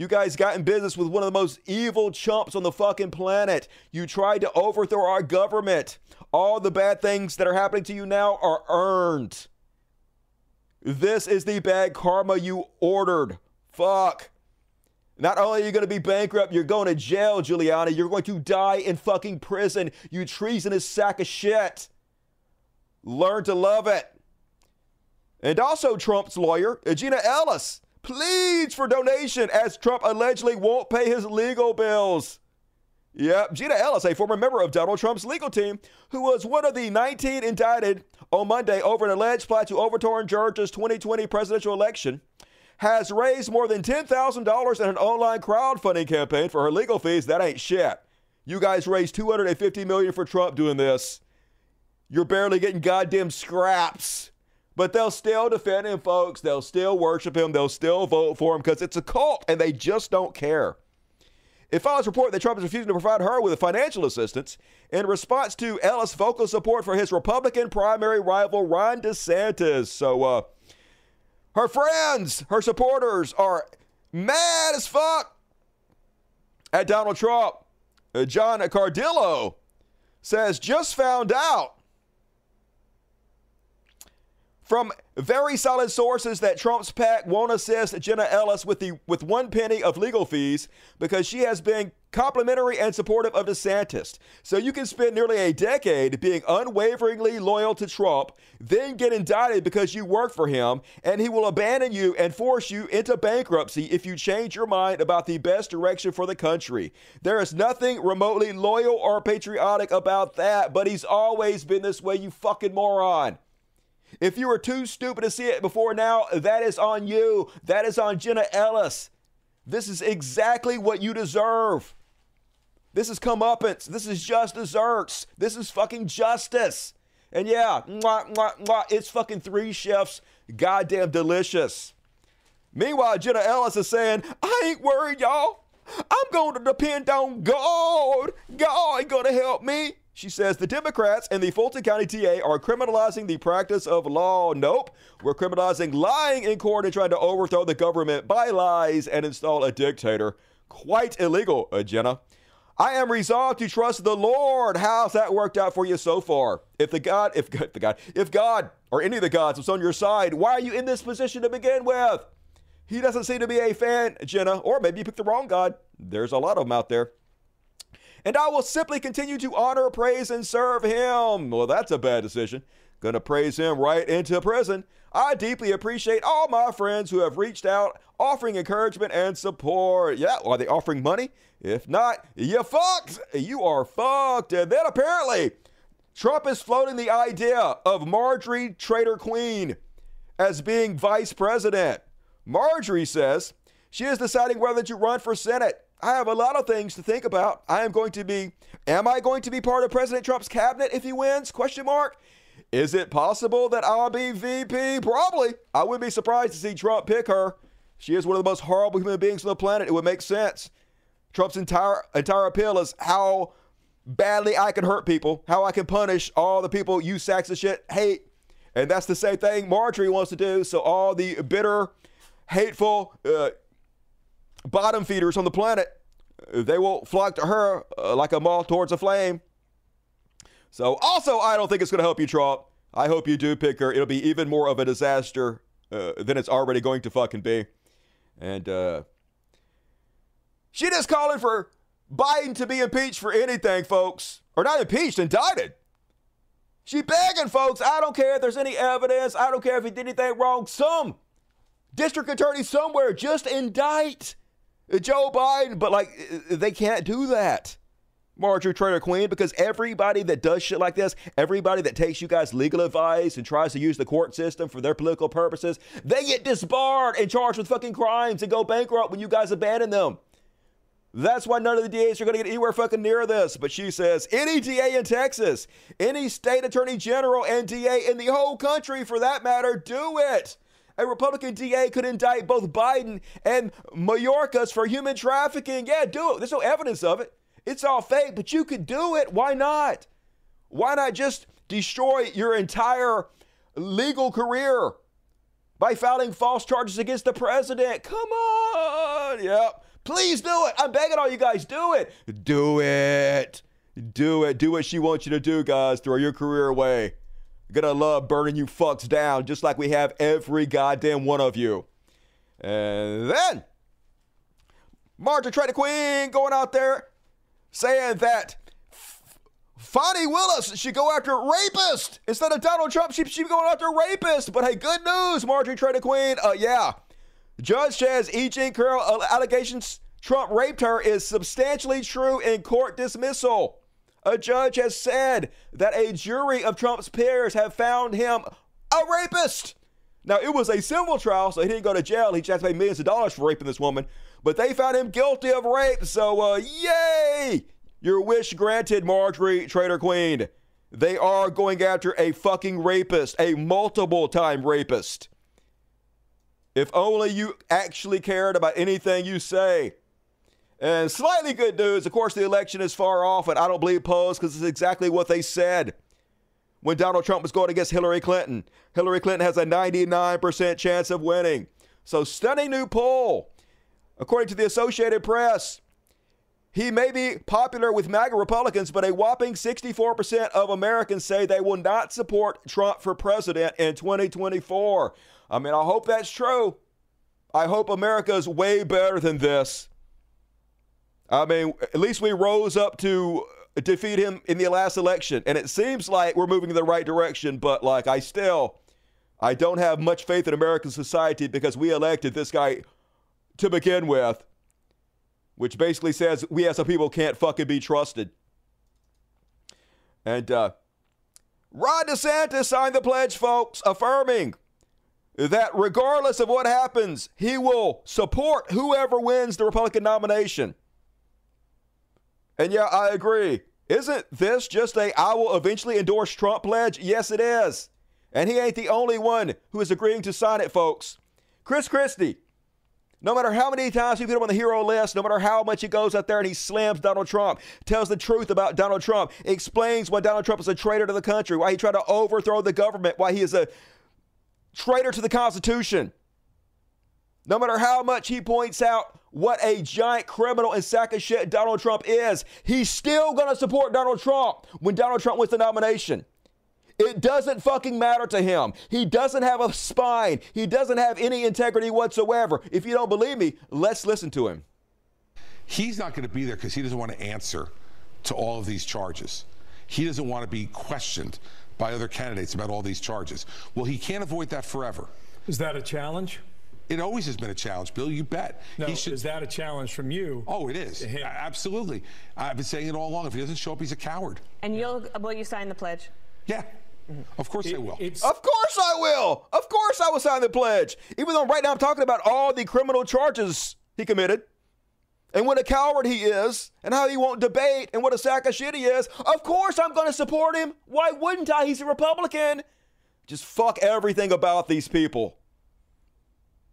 [SPEAKER 1] You guys got in business with one of the most evil chumps on the fucking planet. You tried to overthrow our government. All the bad things that are happening to you now are earned. This is the bad karma you ordered. Fuck. Not only are you going to be bankrupt, you're going to jail, Giuliani. You're going to die in fucking prison, you treasonous sack of shit. Learn to love it. And also, Trump's lawyer, Jenna Ellis, pleads for donation as Trump allegedly won't pay his legal bills. Yep, Jenna Ellis, a former member of Donald Trump's legal team, who was one of the 19 indicted on Monday over an alleged plot to overturn Georgia's 2020 presidential election, has raised more than $10,000 in an online crowdfunding campaign for her legal fees. That ain't shit. You guys raised $250 million for Trump doing this. You're barely getting goddamn scraps. But they'll still defend him, folks. They'll still worship him. They'll still vote for him because it's a cult and they just don't care. It follows report that Trump is refusing to provide her with financial assistance in response to Ellis' vocal support for his Republican primary rival Ron DeSantis. So, uh, her friends, her supporters are mad as fuck at Donald Trump. Uh, John Cardillo says, just found out from very solid sources that Trump's PAC won't assist Jenna Ellis with the with one penny of legal fees because she has been complimentary and supportive of DeSantis. So you can spend nearly a decade being unwaveringly loyal to Trump, then get indicted because you work for him, and he will abandon you and force you into bankruptcy if you change your mind about the best direction for the country. There is nothing remotely loyal or patriotic about that, but he's always been this way, you fucking moron. If you were too stupid to see it before now, that is on you. That is on Jenna Ellis. This is exactly what you deserve. This is comeuppance. This is just desserts. This is fucking justice. And yeah, mwah, mwah, mwah, it's fucking three chefs. Goddamn delicious. Meanwhile, Jenna Ellis is saying, I ain't worried, y'all. I'm going to depend on God. God ain't going to help me. She says the Democrats and the Fulton County DA are criminalizing the practice of law. Nope. We're criminalizing lying in court and trying to overthrow the government by lies and install a dictator. Quite illegal, Jenna. I am resolved to trust the Lord. How's that worked out for you so far? If the God, if the God, if God or any of the gods was on your side, why are you in this position to begin with? He doesn't seem to be a fan, Jenna, or maybe you picked the wrong God. There's a lot of them out there and I will simply continue to honor, praise, and serve him. Well, that's a bad decision. Gonna praise him right into prison. I deeply appreciate all my friends who have reached out, offering encouragement and support. Yeah, are they offering money? If not, you fucked. You are fucked. And then apparently, Trump is floating the idea of Marjorie Trader Queen as being vice president. Marjorie says she is deciding whether to run for Senate. I have a lot of things to think about. I am going to be am I going to be part of President Trump's cabinet if he wins? Question mark. Is it possible that I'll be VP? Probably. I wouldn't be surprised to see Trump pick her. She is one of the most horrible human beings on the planet. It would make sense. Trump's entire entire appeal is how badly I can hurt people, how I can punish all the people you sacks of shit hate. And that's the same thing Marjorie wants to do. So all the bitter, hateful, uh, bottom feeders on the planet, they will flock to her uh, like a moth towards a flame. So, also, I don't think it's going to help you, Trump. I hope you do pick her. It'll be even more of a disaster uh, than it's already going to fucking be. And uh, she just calling for Biden to be impeached for anything, folks. Or not impeached, indicted. She begging, folks. I don't care if there's any evidence. I don't care if he did anything wrong. Some district attorney somewhere just indict Joe Biden, but like they can't do that. Marjorie Trader Queen, because everybody that does shit like this, everybody that takes you guys legal advice and tries to use the court system for their political purposes, they get disbarred and charged with fucking crimes and go bankrupt when you guys abandon them. That's why none of the DAs are going to get anywhere fucking near this. But she says any DA in Texas, any state attorney general and DA in the whole country for that matter, do it a Republican DA could indict both Biden and Mayorkas for human trafficking. Yeah, do it. There's no evidence of it. It's all fake, but you could do it. Why not? Why not just destroy your entire legal career by filing false charges against the president? Come on. Yep. Please do it. I'm begging all you guys, do it. Do it. Do it. Do what she wants you to do, guys. Throw your career away gonna love burning you fucks down just like we have every goddamn one of you. And then Marjorie Trader Queen going out there saying that Fani Willis should go after rapist instead of Donald Trump. She should be going after rapist. But hey, good news, Marjorie Trader Queen. Uh, yeah, judge says E. Jean Carroll allegations Trump raped her is substantially true in court dismissal. A judge has said that a jury of Trump's peers have found him a rapist. Now, it was a civil trial, so he didn't go to jail. He just had to pay millions of dollars for raping this woman. But they found him guilty of rape. So, uh, yay! Your wish granted, Marjorie Trader Queen. They are going after a fucking rapist, a multiple time rapist. If only you actually cared about anything you say. And slightly good news, of course, the election is far off, and I don't believe polls because it's exactly what they said when Donald Trump was going against Hillary Clinton. Hillary Clinton has a 99% chance of winning. So, stunning new poll. According to the Associated Press, he may be popular with MAGA Republicans, but a whopping 64% of Americans say they will not support Trump for president in 2024. I mean, I hope that's true. I hope America is way better than this. I mean, at least we rose up to defeat him in the last election, and it seems like we're moving in the right direction. But like, I still, I don't have much faith in American society because we elected this guy to begin with, which basically says we as a people can't fucking be trusted. And uh, Ron DeSantis signed the pledge, folks, affirming that regardless of what happens, he will support whoever wins the Republican nomination. And yeah, I agree. Isn't this just a I will eventually endorse Trump pledge? Yes, it is. And he ain't the only one who is agreeing to sign it, folks. Chris Christie, no matter how many times we put him on the hero list, no matter how much he goes out there and he slams Donald Trump, tells the truth about Donald Trump, explains why Donald Trump is a traitor to the country, why he tried to overthrow the government, why he is a traitor to the Constitution. No matter how much he points out what a giant criminal and sack of shit Donald Trump is, he's still going to support Donald Trump when Donald Trump wins the nomination. It doesn't fucking matter to him. He doesn't have a spine. He doesn't have any integrity whatsoever. If you don't believe me, let's listen to him.
[SPEAKER 7] He's not going to be there because he doesn't want to answer to all of these charges. He doesn't want to be questioned by other candidates about all these charges. Well, he can't avoid that forever.
[SPEAKER 8] Is that a challenge?
[SPEAKER 7] It always has been a challenge, Bill. You bet.
[SPEAKER 8] No, should... is that a challenge from you?
[SPEAKER 7] Oh, it is. Absolutely. I've been saying it all along. If he doesn't show up, he's a coward.
[SPEAKER 9] And you'll will you sign the pledge?
[SPEAKER 7] Yeah. Of course it, I will.
[SPEAKER 1] Of course I will. Of course I will sign the pledge. Even though right now I'm talking about all the criminal charges he committed and what a coward he is and how he won't debate and what a sack of shit he is. Of course I'm going to support him. Why wouldn't I? He's a Republican. Just fuck everything about these people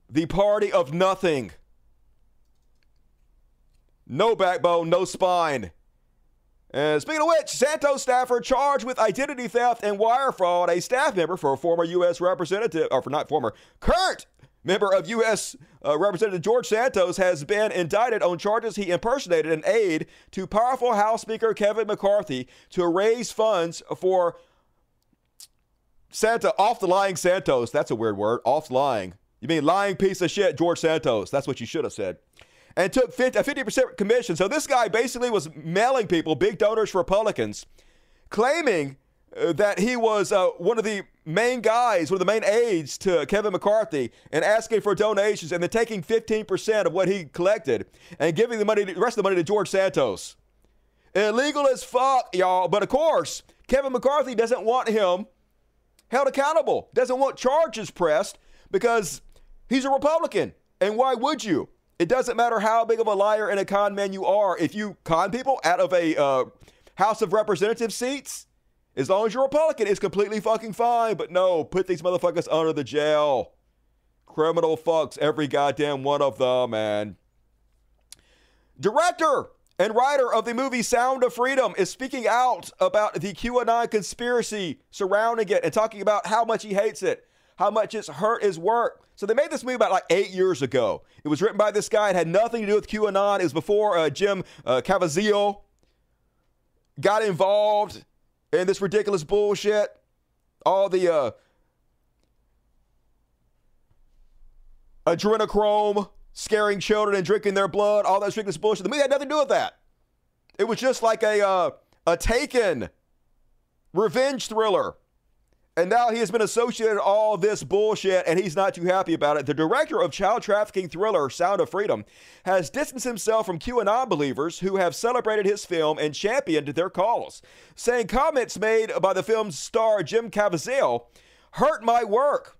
[SPEAKER 1] the party of nothing. No backbone, no spine. And speaking of which, Santos staffer charged with identity theft and wire fraud, a staff member for a former U.S. representative, or for not former, current member of U.S. Uh, Representative George Santos has been indicted on charges he impersonated an aide to powerful House Speaker Kevin McCarthy to raise funds for Santa off the lying Santos. That's a weird word. Off lying. You mean lying piece of shit, George Santos. That's what you should have said. And took 50, a 50% commission. So this guy basically was mailing people, big donors for Republicans, claiming uh, that he was uh, one of the main guys, one of the main aides to Kevin McCarthy, and asking for donations, and then taking 15% of what he collected and giving the money, the rest of the money to George Santos. Illegal as fuck, y'all. But of course, Kevin McCarthy doesn't want him held accountable, doesn't want charges pressed because He's a Republican. And why would you? It doesn't matter how big of a liar and a con man you are. If you con people out of a uh, House of Representative seats, as long as you're a Republican, it's completely fucking fine. But no, put these motherfuckers under the jail. Criminal fucks, every goddamn one of them, man. Director and writer of the movie Sound of Freedom is speaking out about the QAnon conspiracy surrounding it and talking about how much he hates it, how much it's hurt his work. So they made this movie about like eight years ago. It was written by this guy. It had nothing to do with QAnon. It was before uh, Jim uh, Caviezel got involved in this ridiculous bullshit. All the uh, adrenochrome scaring children and drinking their blood, all that strictness bullshit. The movie had nothing to do with that. It was just like a uh, a taken revenge thriller. And now he has been associated all this bullshit and he's not too happy about it. The director of child trafficking thriller Sound of Freedom has distanced himself from QAnon believers who have celebrated his film and championed their cause, saying comments made by the film's star Jim Caviezel hurt my work.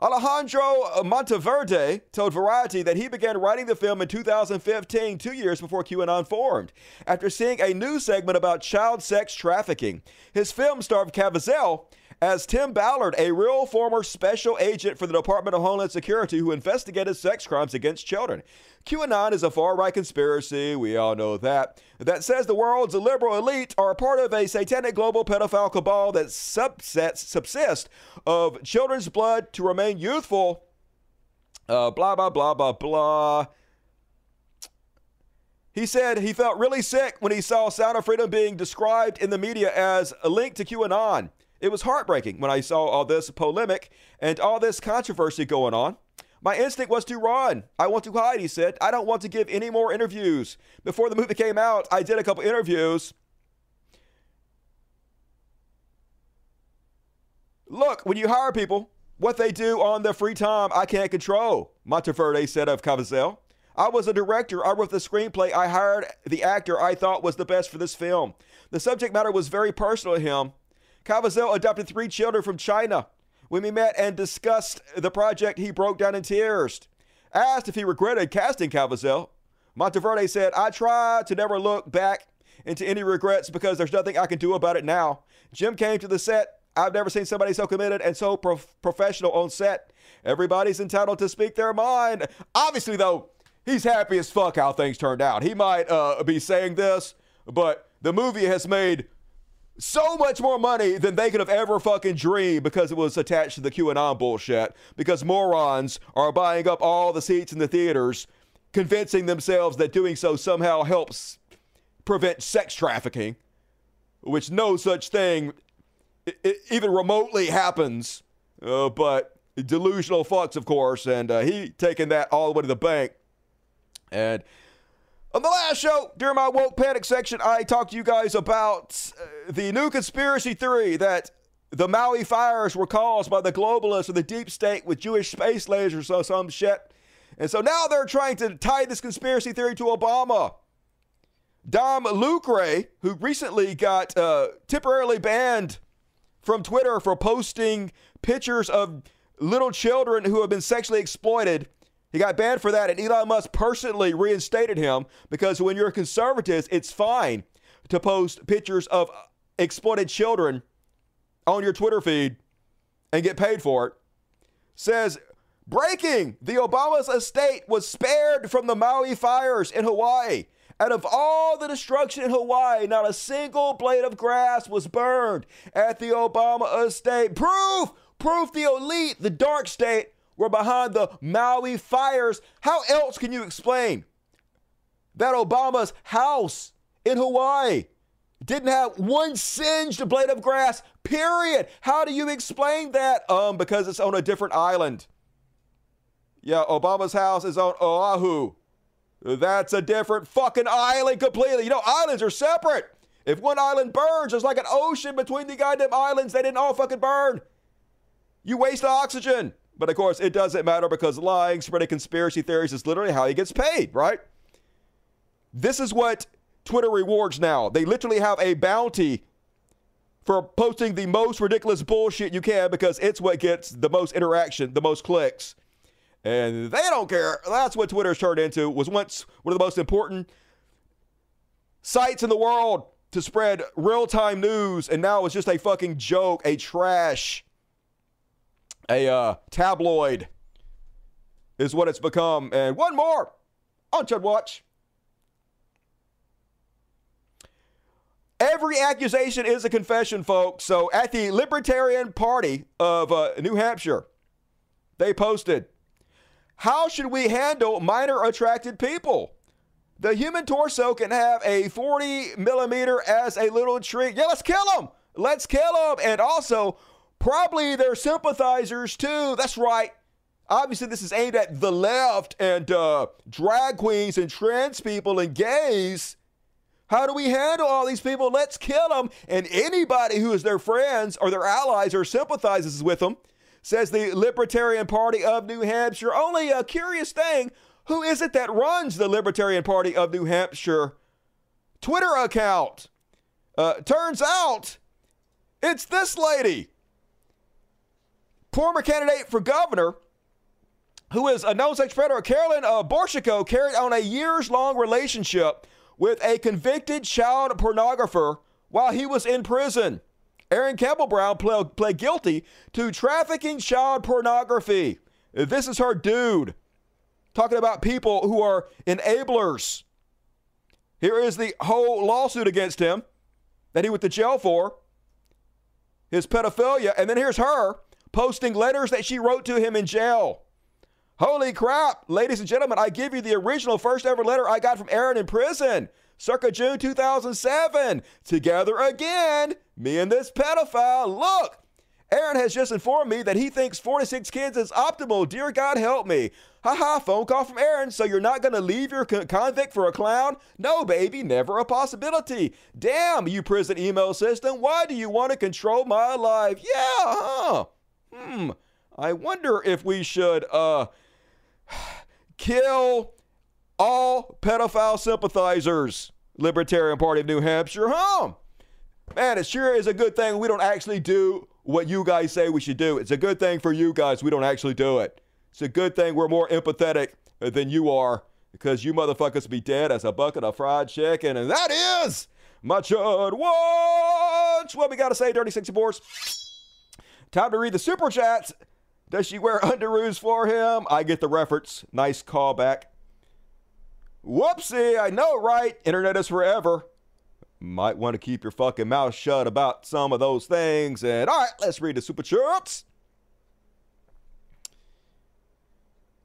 [SPEAKER 1] Alejandro Monteverde told Variety that he began writing the film in 2015, two years before QAnon formed, after seeing a news segment about child sex trafficking. His film starred Caviezel as Tim Ballard, a real former special agent for the Department of Homeland Security who investigated sex crimes against children. QAnon is a far right conspiracy, we all know that, that says the world's liberal elite are part of a satanic global pedophile cabal that subsets, subsists of children's blood to remain youthful. Uh, blah, blah, blah, blah, blah. He said he felt really sick when he saw Sound of Freedom being described in the media as a link to QAnon. It was heartbreaking when I saw all this polemic and all this controversy going on. My instinct was to run. I want to hide, he said. I don't want to give any more interviews. Before the movie came out, I did a couple interviews. Look, when you hire people, what they do on their free time, I can't control, Monteverde said of Caviezel. I was a director. I wrote the screenplay. I hired the actor I thought was the best for this film. The subject matter was very personal to him. Caviezel adopted three children from China. When we met and discussed the project, he broke down in tears. Asked if he regretted casting Caviezel, Monteverde said, I try to never look back into any regrets because there's nothing I can do about it now. Jim came to the set. I've never seen somebody so committed and so prof- professional on set. Everybody's entitled to speak their mind. Obviously, though, he's happy as fuck how things turned out. He might uh, be saying this, but the movie has made so much more money than they could have ever fucking dreamed because it was attached to the QAnon bullshit. Because morons are buying up all the seats in the theaters, convincing themselves that doing so somehow helps prevent sex trafficking, which no such thing even remotely happens. Uh, but delusional fucks, of course, and uh, he taking that all the way to the bank. And on the last show, during my woke panic section, I talked to you guys about uh, the new conspiracy theory that the Maui fires were caused by the globalists or the deep state with Jewish space lasers or some shit. And so now they're trying to tie this conspiracy theory to Obama. Dom Lucre, who recently got uh, temporarily banned from Twitter for posting pictures of little children who have been sexually exploited he got banned for that, and Elon Musk personally reinstated him because when you're a conservative, it's fine to post pictures of exploited children on your Twitter feed and get paid for it. Says, breaking the Obama's estate was spared from the Maui fires in Hawaii. Out of all the destruction in Hawaii, not a single blade of grass was burned at the Obama estate. Proof! Proof the elite, the dark state, were behind the Maui fires. How else can you explain that Obama's house in Hawaii didn't have one singed blade of grass, period? How do you explain that? Um, because it's on a different island. Yeah, Obama's house is on Oahu. That's a different fucking island completely. You know, islands are separate. If one island burns, there's like an ocean between the goddamn islands. They didn't all fucking burn. You waste oxygen. But of course, it doesn't matter because lying, spreading conspiracy theories is literally how he gets paid, right? This is what Twitter rewards now. They literally have a bounty for posting the most ridiculous bullshit you can because it's what gets the most interaction, the most clicks. And they don't care. That's what Twitter's turned into. Was once one of the most important sites in the world to spread real-time news and now it's just a fucking joke, a trash a uh, tabloid is what it's become. And one more on Chud Watch. Every accusation is a confession, folks. So at the Libertarian Party of uh, New Hampshire, they posted, How should we handle minor attracted people? The human torso can have a 40 millimeter as a little treat. Yeah, let's kill them. Let's kill them. And also, Probably their sympathizers too. That's right. Obviously, this is aimed at the left and uh, drag queens and trans people and gays. How do we handle all these people? Let's kill them. And anybody who is their friends or their allies or sympathizes with them, says the Libertarian Party of New Hampshire. Only a curious thing who is it that runs the Libertarian Party of New Hampshire Twitter account? Uh, turns out it's this lady, former candidate for governor who is a known sex predator, Carolyn uh, carried on a years long relationship with a convicted child pornographer while he was in prison. Aaron Campbell Brown pled, pled guilty to trafficking child pornography. This is her dude. Talking about people who are enablers. Here is the whole lawsuit against him that he went to jail for his pedophilia. And then here's her posting letters that she wrote to him in jail. Holy crap, ladies and gentlemen, I give you the original first ever letter I got from Aaron in prison, circa June 2007. Together again, me and this pedophile. Look, Aaron has just informed me that he thinks 46 kids is optimal. Dear God, help me. Haha, phone call from Aaron. So you're not going to leave your convict for a clown? No, baby, never a possibility. Damn, you prison email system. Why do you want to control my life? Yeah, huh? Hmm. I wonder if we should, uh, kill all pedophile sympathizers, Libertarian Party of New Hampshire, huh? Man, it sure is a good thing we don't actually do what you guys say we should do. It's a good thing for you guys we don't actually do it. It's a good thing we're more empathetic than you are because you motherfuckers be dead as a bucket of fried chicken. And that is my Chud Watch. What we got to say, Dirty 64s? Time to read the super chats. Does she wear underoos for him? I get the reference. Nice callback. Whoopsie, I know, right? Internet is forever. Might want to keep your fucking mouth shut about some of those things. And all right, let's read the super chats.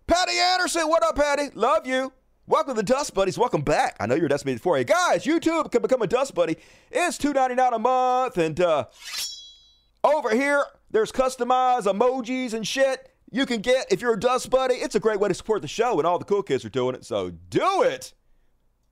[SPEAKER 1] Patty Anderson, what up, Patty? Love you. Welcome to the Dust Buddies. Welcome back. I know you're Dust Buddies for you guys. YouTube can become a Dust Buddy. It's $2.99 a month, and uh, over here there's customized emojis and shit you can get if you're a Dust Buddy. It's a great way to support the show, and all the cool kids are doing it. So do it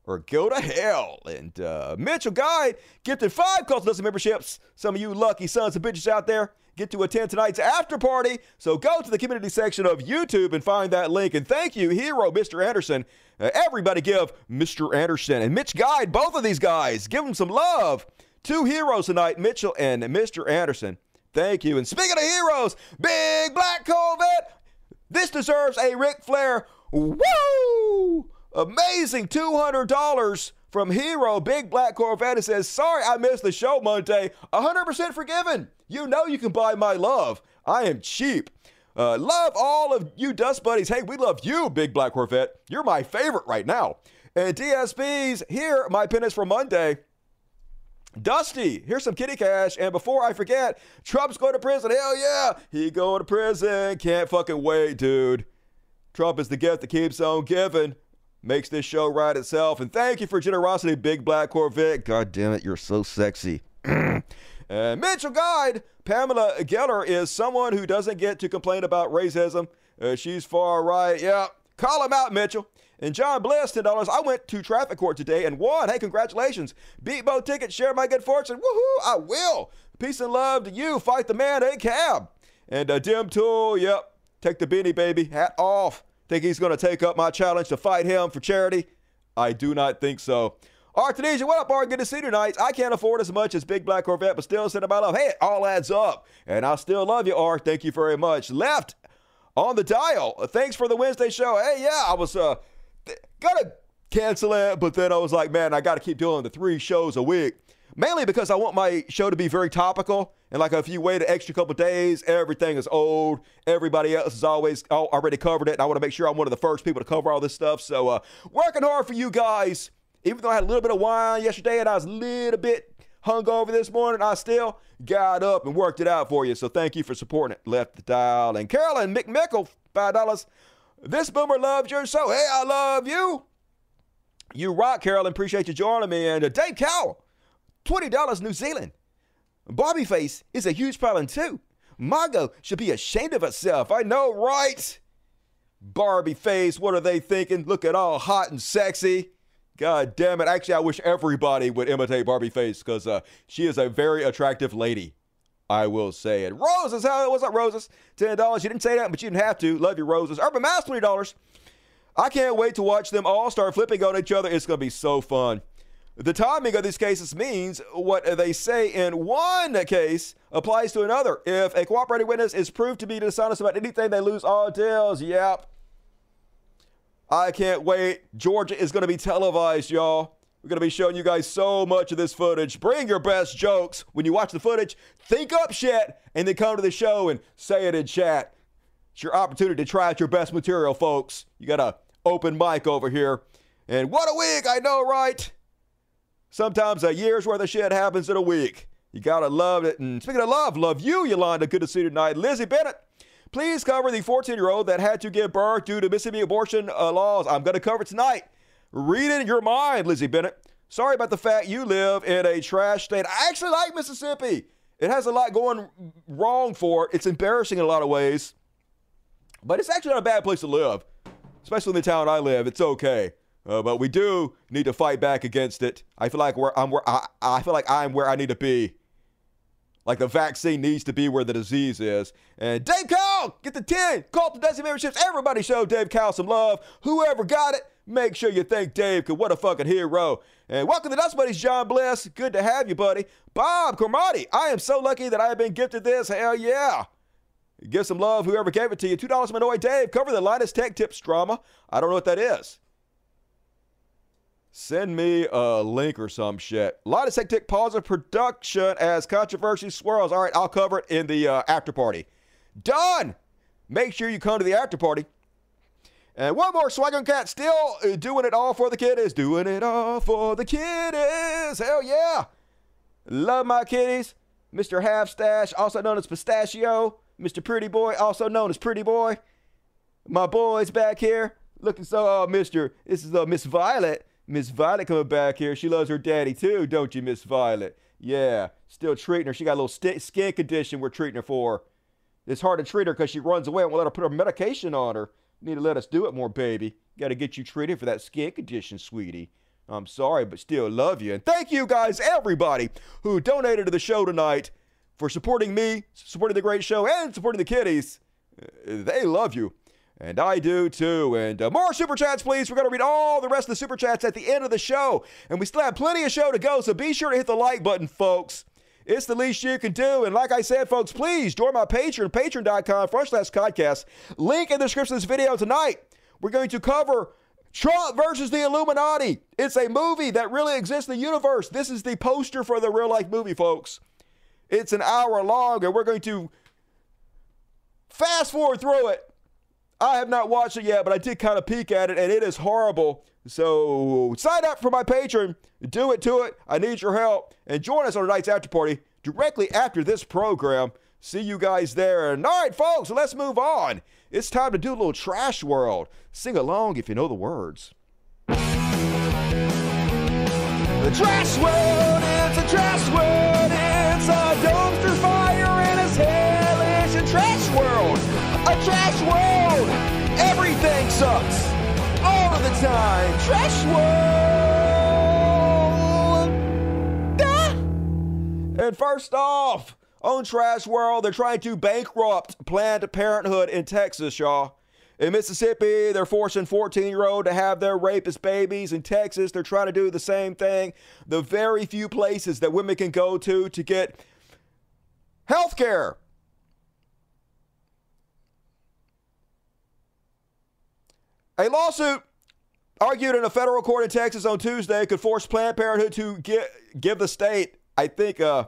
[SPEAKER 1] or go to hell. And uh, Mitchell Guide gifted five Cult memberships. Some of you lucky sons of bitches out there get to attend tonight's after party. So go to the community section of YouTube and find that link. And thank you, hero Mr. Anderson. Uh, everybody give Mr. Anderson and Mitch Guide, both of these guys, give them some love. Two heroes tonight, Mitchell and Mr. Anderson. Thank you. And speaking of heroes, Big Black Corvette, this deserves a Ric Flair. Woo! Amazing $200 from Hero Big Black Corvette. Says, Sorry I missed the show Monday. 100% forgiven. You know you can buy my love. I am cheap. Uh, love all of you Dust Buddies. Hey, we love you, Big Black Corvette. You're my favorite right now. And DSPs, here, my pin is for Monday. Dusty, here's some kitty cash. And before I forget, Trump's going to prison. Hell yeah, he going to prison. Can't fucking wait, dude. Trump is the gift that keeps on giving. Makes this show right itself. And thank you for generosity, Big Black Corvette. God damn it, you're so sexy. and Mitchell Guide, Pamela Geller is someone who doesn't get to complain about racism. Uh, she's far right. Yeah, call him out, Mitchell. And John Bliss, $10. I went to traffic court today and won. Hey, congratulations. Beat both tickets, share my good fortune. Woohoo, I will. Peace and love to you. Fight the man in cab. And uh, Dim Tool, yep. Take the beanie, baby. Hat off. Think he's going to take up my challenge to fight him for charity? I do not think so. Artesia, what up, Art? Good to see you tonight. I can't afford as much as Big Black Corvette, but still sending my love. Hey, it all adds up. And I still love you, Art. Thank you very much. Left on the dial. Thanks for the Wednesday show. Hey, yeah, I was uh Gotta cancel it, but then I was like, man, I gotta keep doing the three shows a week. Mainly because I want my show to be very topical. And like if you wait an extra couple days, everything is old. Everybody else has always already covered it. And I want to make sure I'm one of the first people to cover all this stuff. So uh, working hard for you guys. Even though I had a little bit of wine yesterday and I was a little bit hungover this morning, I still got up and worked it out for you. So thank you for supporting it. Left the dial. And Carolyn McMickle, $5. This boomer loves your show. Hey, I love you. You rock, Carolyn. Appreciate you joining me. And uh, Dave Cowell, $20 New Zealand. Bobby Face is a huge problem too. Mago should be ashamed of herself. I know, right? Barbie face. What are they thinking? Look at all hot and sexy. God damn it. Actually, I wish everybody would imitate Barbie face because uh, she is a very attractive lady. I will say it. Roses, how what's up, Roses? Ten dollars. You didn't say that, but you didn't have to. Love your roses. Urban Mouse, twenty dollars. I can't wait to watch them all start flipping on each other. It's gonna be so fun. The timing of these cases means what they say in one case applies to another. If a cooperating witness is proved to be dishonest about anything, they lose all deals. Yep. I can't wait. Georgia is going to be televised, y'all. We're going to be showing you guys so much of this footage. Bring your best jokes. When you watch the footage, think up shit and then come to the show and say it in chat. It's your opportunity to try out your best material, folks. You got a open mic over here. And what a week, I know, right? Sometimes a year's worth of shit happens in a week. You gotta love it. And speaking of love, love you, Yolanda. Good to see you tonight. Lizzie Bennett, please cover the 14 year old that had to give birth due to Mississippi abortion uh, laws. I'm gonna cover tonight. Read it in your mind, Lizzie Bennett. Sorry about the fact you live in a trash state. I actually like Mississippi. It has a lot going wrong for it. It's embarrassing in a lot of ways, but it's actually not a bad place to live, especially in the town I live. It's okay. Uh, but we do need to fight back against it. I feel like where I'm where I, I feel like I'm where I need to be. Like the vaccine needs to be where the disease is. And Dave Cal, get the 10. Call the Desi memberships. Everybody show Dave Cal some love. Whoever got it, make sure you thank Dave, because what a fucking hero. And welcome to Dust Buddies, John Bliss. Good to have you, buddy. Bob Cormati, I am so lucky that I have been gifted this. Hell yeah. Give some love, whoever gave it to you. $2 Manoy Dave. Cover the Linus Tech Tips drama. I don't know what that is. Send me a link or some shit. Linus Tech pause of production as controversy swirls. All right, I'll cover it in the uh, after party. Done. Make sure you come to the after party. And one more Swaggin' Cat still uh, doing it all for the kiddies. Doing it all for the kiddies. Hell yeah. Love my kitties. Mr. Half Stash, also known as Pistachio. Mr. Pretty Boy, also known as Pretty Boy. My boys back here looking so, oh, Mr. This is uh, Miss Violet. Miss Violet coming back here. She loves her daddy too, don't you, Miss Violet? Yeah, still treating her. She got a little skin condition we're treating her for. It's hard to treat her because she runs away and won't let her put her medication on her. Need to let us do it more, baby. Got to get you treated for that skin condition, sweetie. I'm sorry, but still love you. And thank you guys, everybody who donated to the show tonight for supporting me, supporting the great show, and supporting the kiddies. They love you. And I do too. And uh, more super chats, please. We're going to read all the rest of the super chats at the end of the show. And we still have plenty of show to go, so be sure to hit the like button, folks. It's the least you can do. And like I said, folks, please join my Patreon, patreon.com forward slash codcast. Link in the description of this video tonight. We're going to cover Trump versus the Illuminati. It's a movie that really exists in the universe. This is the poster for the real life movie, folks. It's an hour long, and we're going to fast forward through it I have not watched it yet, but I did kind of peek at it, and it is horrible. So sign up for my Patreon. Do it to it. I need your help. And join us on tonight's after party directly after this program. See you guys there. And all right, folks, let's move on. It's time to do a little trash world. Sing along if you know the words. The trash world is a trash world. It's a dumpster fire and it's hellish. A trash world. A trash world. Everything sucks. Of the time. Trash world. Ah. And first off, on Trash World, they're trying to bankrupt Planned Parenthood in Texas, y'all. In Mississippi, they're forcing 14 year old to have their rapist babies. In Texas, they're trying to do the same thing. The very few places that women can go to to get health care. A lawsuit argued in a federal court in Texas on Tuesday could force Planned Parenthood to get, give the state, I think, uh,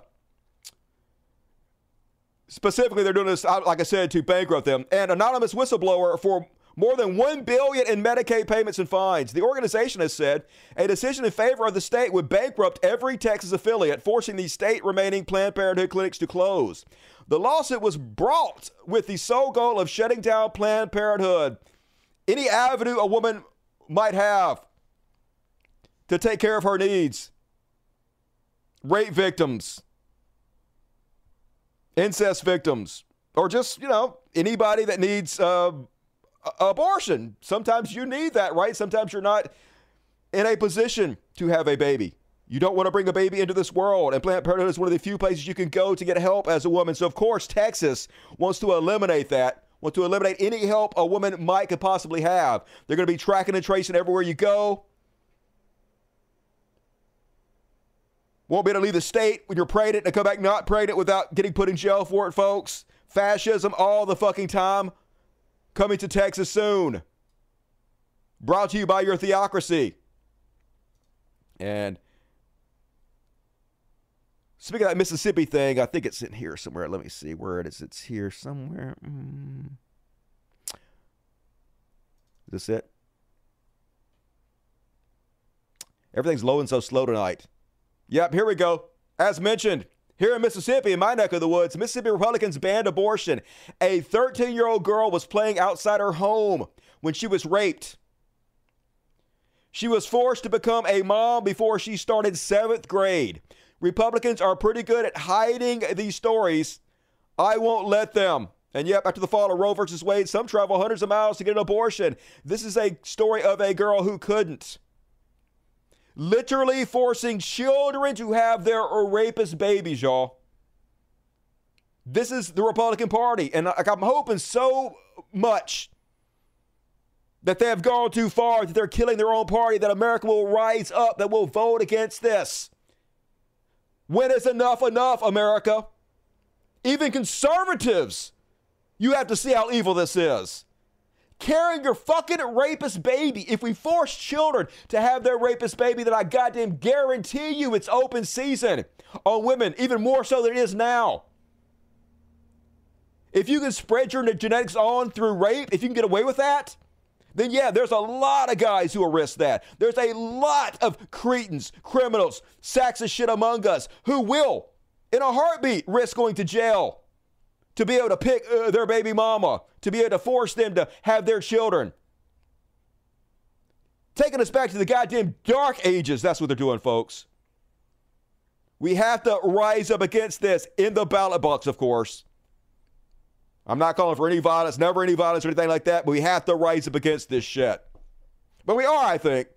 [SPEAKER 1] specifically they're doing this, like I said, to bankrupt them. An anonymous whistleblower for more than one billion in Medicaid payments and fines. The organization has said a decision in favor of the state would bankrupt every Texas affiliate, forcing the state remaining Planned Parenthood clinics to close. The lawsuit was brought with the sole goal of shutting down Planned Parenthood any avenue a woman might have to take care of her needs. Rape victims, incest victims, or just, you know, anybody that needs uh, abortion. Sometimes you need that, right? Sometimes you're not in a position to have a baby. You don't want to bring a baby into this world, and Planned Parenthood is one of the few places you can go to get help as a woman. So, of course, Texas wants to eliminate that, want to eliminate any help a woman might could possibly have. They're going to be tracking and tracing everywhere you go. Won't be able to leave the state when you're pregnant and come back not pregnant without getting put in jail for it, folks. Fascism all the fucking time. Coming to Texas soon. Brought to you by your theocracy. And speaking of that Mississippi thing, I think it's in here somewhere. Let me see where it is. It's here somewhere. Mm. Is this it? Everything's low and so slow tonight. Yep, here we go. As mentioned, here in Mississippi, in my neck of the woods, Mississippi Republicans banned abortion. A 13 year old girl was playing outside her home when she was raped. She was forced to become a mom before she started seventh grade. Republicans are pretty good at hiding these stories. I won't let them. And yep, after the fall of Roe versus Wade, some travel hundreds of miles to get an abortion. This is a story of a girl who couldn't literally forcing children to have their rapist babies, y'all. This is the Republican Party, and I'm hoping so much that they have gone too far, that they're killing their own party, that America will rise up, that will vote against this. When is enough enough, America? Even conservatives, you have to see how evil this is carrying your fucking rapist baby. If we force children to have their rapist baby, then I goddamn guarantee you it's open season on women, even more so than it is now. If you can spread your genetics on through rape, if you can get away with that, then yeah, there's a lot of guys who will risk that. There's a lot of cretins, criminals, sacks of shit among us who will, in a heartbeat, risk going to jail to be able to pick uh, their baby mama, to be able to force them to have their children. Taking us back to the goddamn dark ages. That's what they're doing, folks. We have to rise up against this in the ballot box, of course. I'm not calling for any violence, never any violence or anything like that, but we have to rise up against this shit. But we are, I think.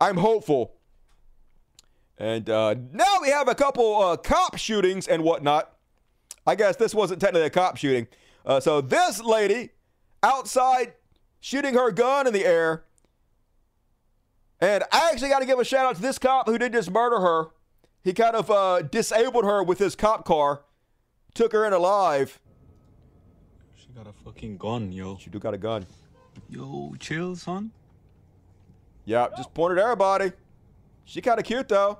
[SPEAKER 1] I'm hopeful. And uh, now we have a couple uh, cop shootings and whatnot. I guess this wasn't technically a cop shooting. Uh, so this lady outside shooting her gun in the air. And I actually got to give a shout out to this cop who didn't just murder her. He kind of uh, disabled her with his cop car, took her in alive.
[SPEAKER 10] She got a fucking gun, yo.
[SPEAKER 1] She do got a gun.
[SPEAKER 10] Yo, chill, son.
[SPEAKER 1] Yeah, just pointed at everybody. She kind of cute though.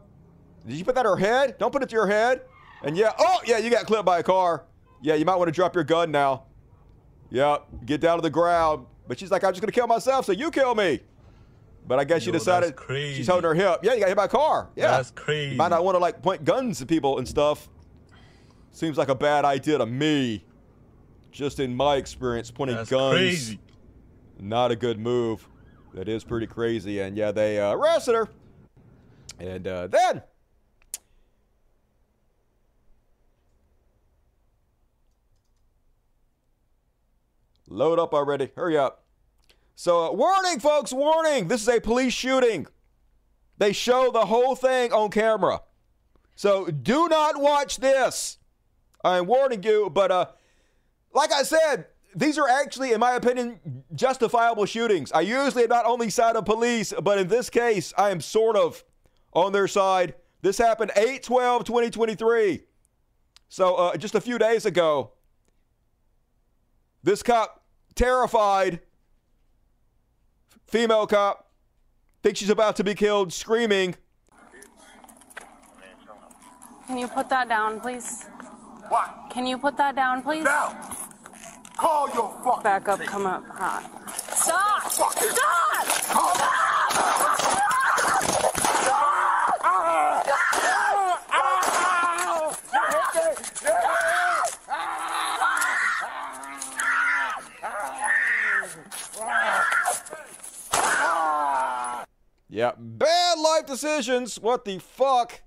[SPEAKER 1] Did you put that on her head? Don't put it to your head. And yeah, oh, yeah, you got clipped by a car. Yeah, you might want to drop your gun now. Yeah, get down to the ground. But she's like, I'm just going to kill myself, so you kill me. But I guess
[SPEAKER 10] Yo,
[SPEAKER 1] she decided she's holding her hip. Yeah, you got hit by a car. Yeah.
[SPEAKER 10] That's crazy.
[SPEAKER 1] You might not want to, like, point guns at people and stuff. Seems like a bad idea to me. Just in my experience, pointing
[SPEAKER 10] That's
[SPEAKER 1] guns.
[SPEAKER 10] crazy.
[SPEAKER 1] Not a good move. That is pretty crazy. And yeah, they uh, arrested her. And uh, then Load up already. Hurry up. So, uh, warning, folks, warning. This is a police shooting. They show the whole thing on camera. So, do not watch this. I'm warning you, but uh, like I said, these are actually, in my opinion, justifiable shootings. I usually am not only side of police, but in this case, I am sort of on their side. This happened 8 12 2023. So, uh, just a few days ago, this cop terrified female cop thinks she's about to be killed, screaming.
[SPEAKER 11] Can you put that down, please? What? Can you put that down, please?
[SPEAKER 12] Now, call your fucking
[SPEAKER 11] Back up, come up hot. Stop!
[SPEAKER 1] Yeah, bad life decisions. What the fuck?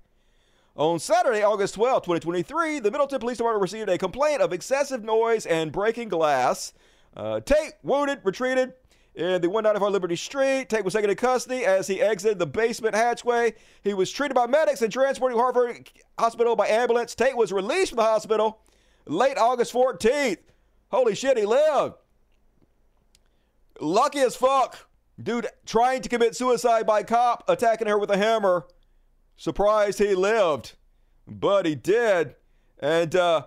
[SPEAKER 1] On Saturday, August 12, 2023, the Middleton Police Department received a complaint of excessive noise and breaking glass. Uh, Tate wounded, retreated in the 194 Liberty Street. Tate was taken into custody as he exited the basement hatchway. He was treated by medics and transported to Hartford Hospital by ambulance. Tate was released from the hospital late August 14th. Holy shit, he lived. Lucky as fuck. Dude trying to commit suicide by cop, attacking her with a hammer. Surprised he lived. But he did. And uh,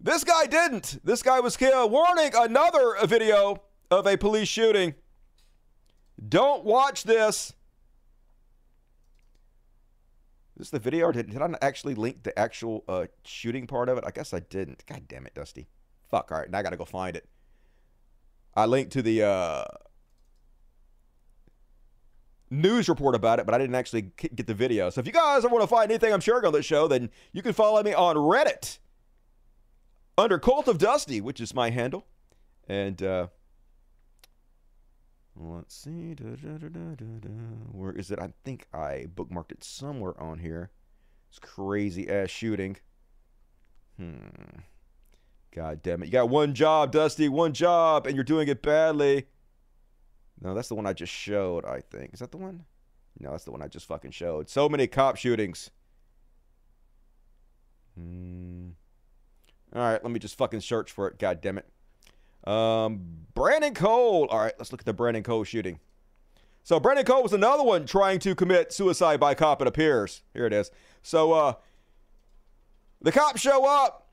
[SPEAKER 1] this guy didn't. This guy was killed. Warning another video of a police shooting. Don't watch this. Is this the video, did, did I actually link the actual uh, shooting part of it? I guess I didn't. God damn it, Dusty. Fuck. All right, now I got to go find it. I linked to the uh, news report about it, but I didn't actually get the video. So if you guys ever want to find anything I'm sharing on this show, then you can follow me on Reddit under Cult of Dusty, which is my handle. And uh, let's see. Da, da, da, Where is it? I think I bookmarked it somewhere on here. It's crazy ass shooting. Hmm. God damn it. You got one job, Dusty, one job, and you're doing it badly. No, that's the one I just showed, I think. Is that the one? No, that's the one I just fucking showed. So many cop shootings. Hmm. All right, let me just fucking search for it. God damn it. Um, Brandon Cole. All right, let's look at the Brandon Cole shooting. So Brandon Cole was another one trying to commit suicide by cop. It appears. Here it is. So uh, the cops show up,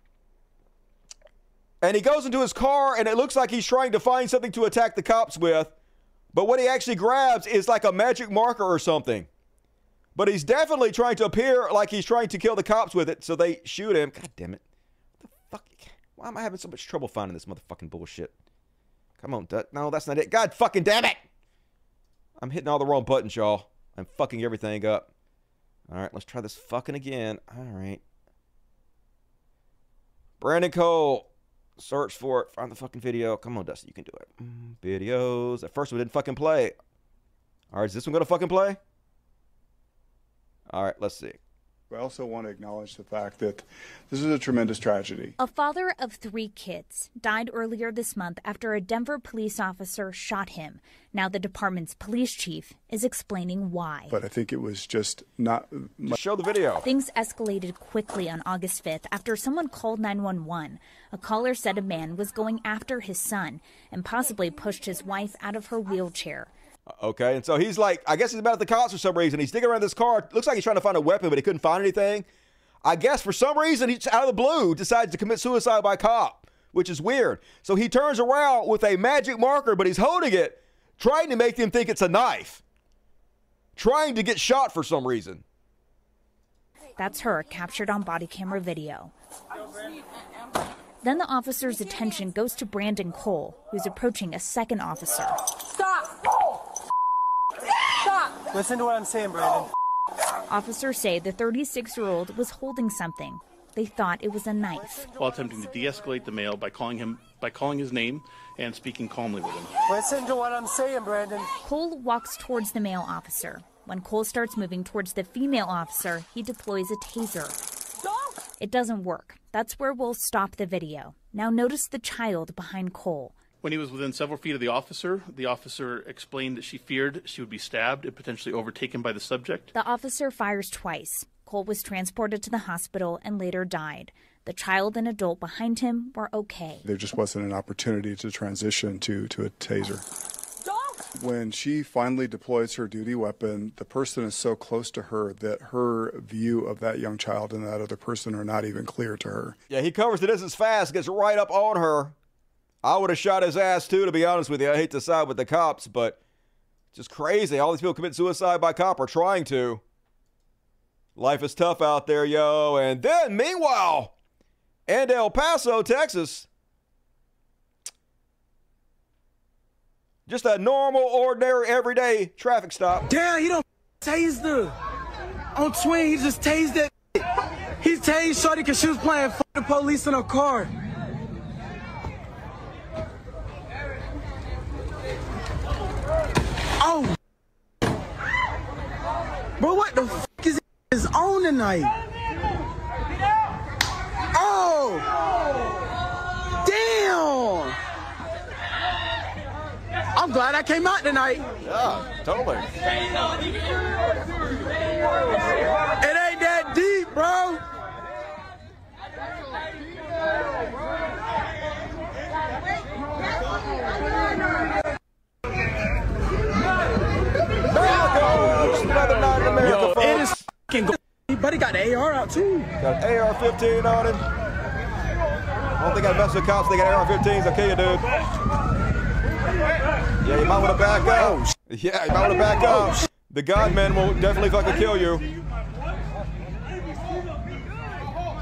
[SPEAKER 1] and he goes into his car, and it looks like he's trying to find something to attack the cops with. But what he actually grabs is like a magic marker or something. But he's definitely trying to appear like he's trying to kill the cops with it, so they shoot him. God damn it. The fuck? Why am I having so much trouble finding this motherfucking bullshit? Come on, Dut. No, that's not it. God fucking damn it! I'm hitting all the wrong buttons, y'all. I'm fucking everything up. All right, let's try this fucking again. All right. Brandon Cole. Search for it. Find the fucking video. Come on, Dusty. You can do it. Mm, videos. At first, we didn't fucking play. All right, is this one going to fucking play? All right, let's see.
[SPEAKER 13] I also want to acknowledge the fact that this is a tremendous tragedy.
[SPEAKER 14] A father of three kids died earlier this month after a Denver police officer shot him. Now, the department's police chief is explaining why.
[SPEAKER 13] But I think it was just not.
[SPEAKER 1] Just show the video.
[SPEAKER 14] Things escalated quickly on August 5th after someone called 911. A caller said a man was going after his son and possibly pushed his wife out of her wheelchair.
[SPEAKER 1] Okay, and so he's like, I guess he's about at the cops for some reason. He's digging around this car. Looks like he's trying to find a weapon, but he couldn't find anything. I guess for some reason, he's out of the blue decides to commit suicide by cop, which is weird. So he turns around with a magic marker, but he's holding it, trying to make them think it's a knife, trying to get shot for some reason.
[SPEAKER 14] That's her captured on body camera video. Then the officer's attention goes to Brandon Cole, who's approaching a second officer.
[SPEAKER 15] Stop! Stop! Listen to what I'm saying, Brandon.
[SPEAKER 14] Officers say the 36 year old was holding something. They thought it was a knife.
[SPEAKER 16] While attempting to de escalate the male by calling him by calling his name and speaking calmly with him.
[SPEAKER 15] Listen to what I'm saying, Brandon.
[SPEAKER 14] Cole walks towards the male officer. When Cole starts moving towards the female officer, he deploys a taser. Stop! It doesn't work. That's where we'll stop the video. Now notice the child behind Cole.
[SPEAKER 16] When he was within several feet of the officer, the officer explained that she feared she would be stabbed and potentially overtaken by the subject.
[SPEAKER 14] The officer fires twice. Cole was transported to the hospital and later died. The child and adult behind him were okay.
[SPEAKER 13] There just wasn't an opportunity to transition to, to a taser. When she finally deploys her duty weapon, the person is so close to her that her view of that young child and that other person are not even clear to her.
[SPEAKER 1] Yeah, he covers the distance fast, gets right up on her. I would have shot his ass too, to be honest with you. I hate to side with the cops, but just crazy. All these people commit suicide by cop or trying to. Life is tough out there, yo. And then, meanwhile, in El Paso, Texas, just a normal, ordinary, everyday traffic stop.
[SPEAKER 17] Damn, he don't tase the on twin. He just tased that. He tased Shorty because she was playing f- the police in her car. Oh, bro, what the f- is is on tonight? Oh, damn. I'm glad I came out tonight.
[SPEAKER 1] Yeah, totally.
[SPEAKER 17] It ain't that deep, bro.
[SPEAKER 1] Broncos, another night in America,
[SPEAKER 17] Yo,
[SPEAKER 1] folks.
[SPEAKER 17] Fucking go. Buddy got the AR out too.
[SPEAKER 1] Got an AR-15 on him. I don't think I mess with cops. They got AR-15s. I'll kill you, dude. Yeah, you might want to back up. Yeah, you might want to back up. The Godman will definitely fucking kill you.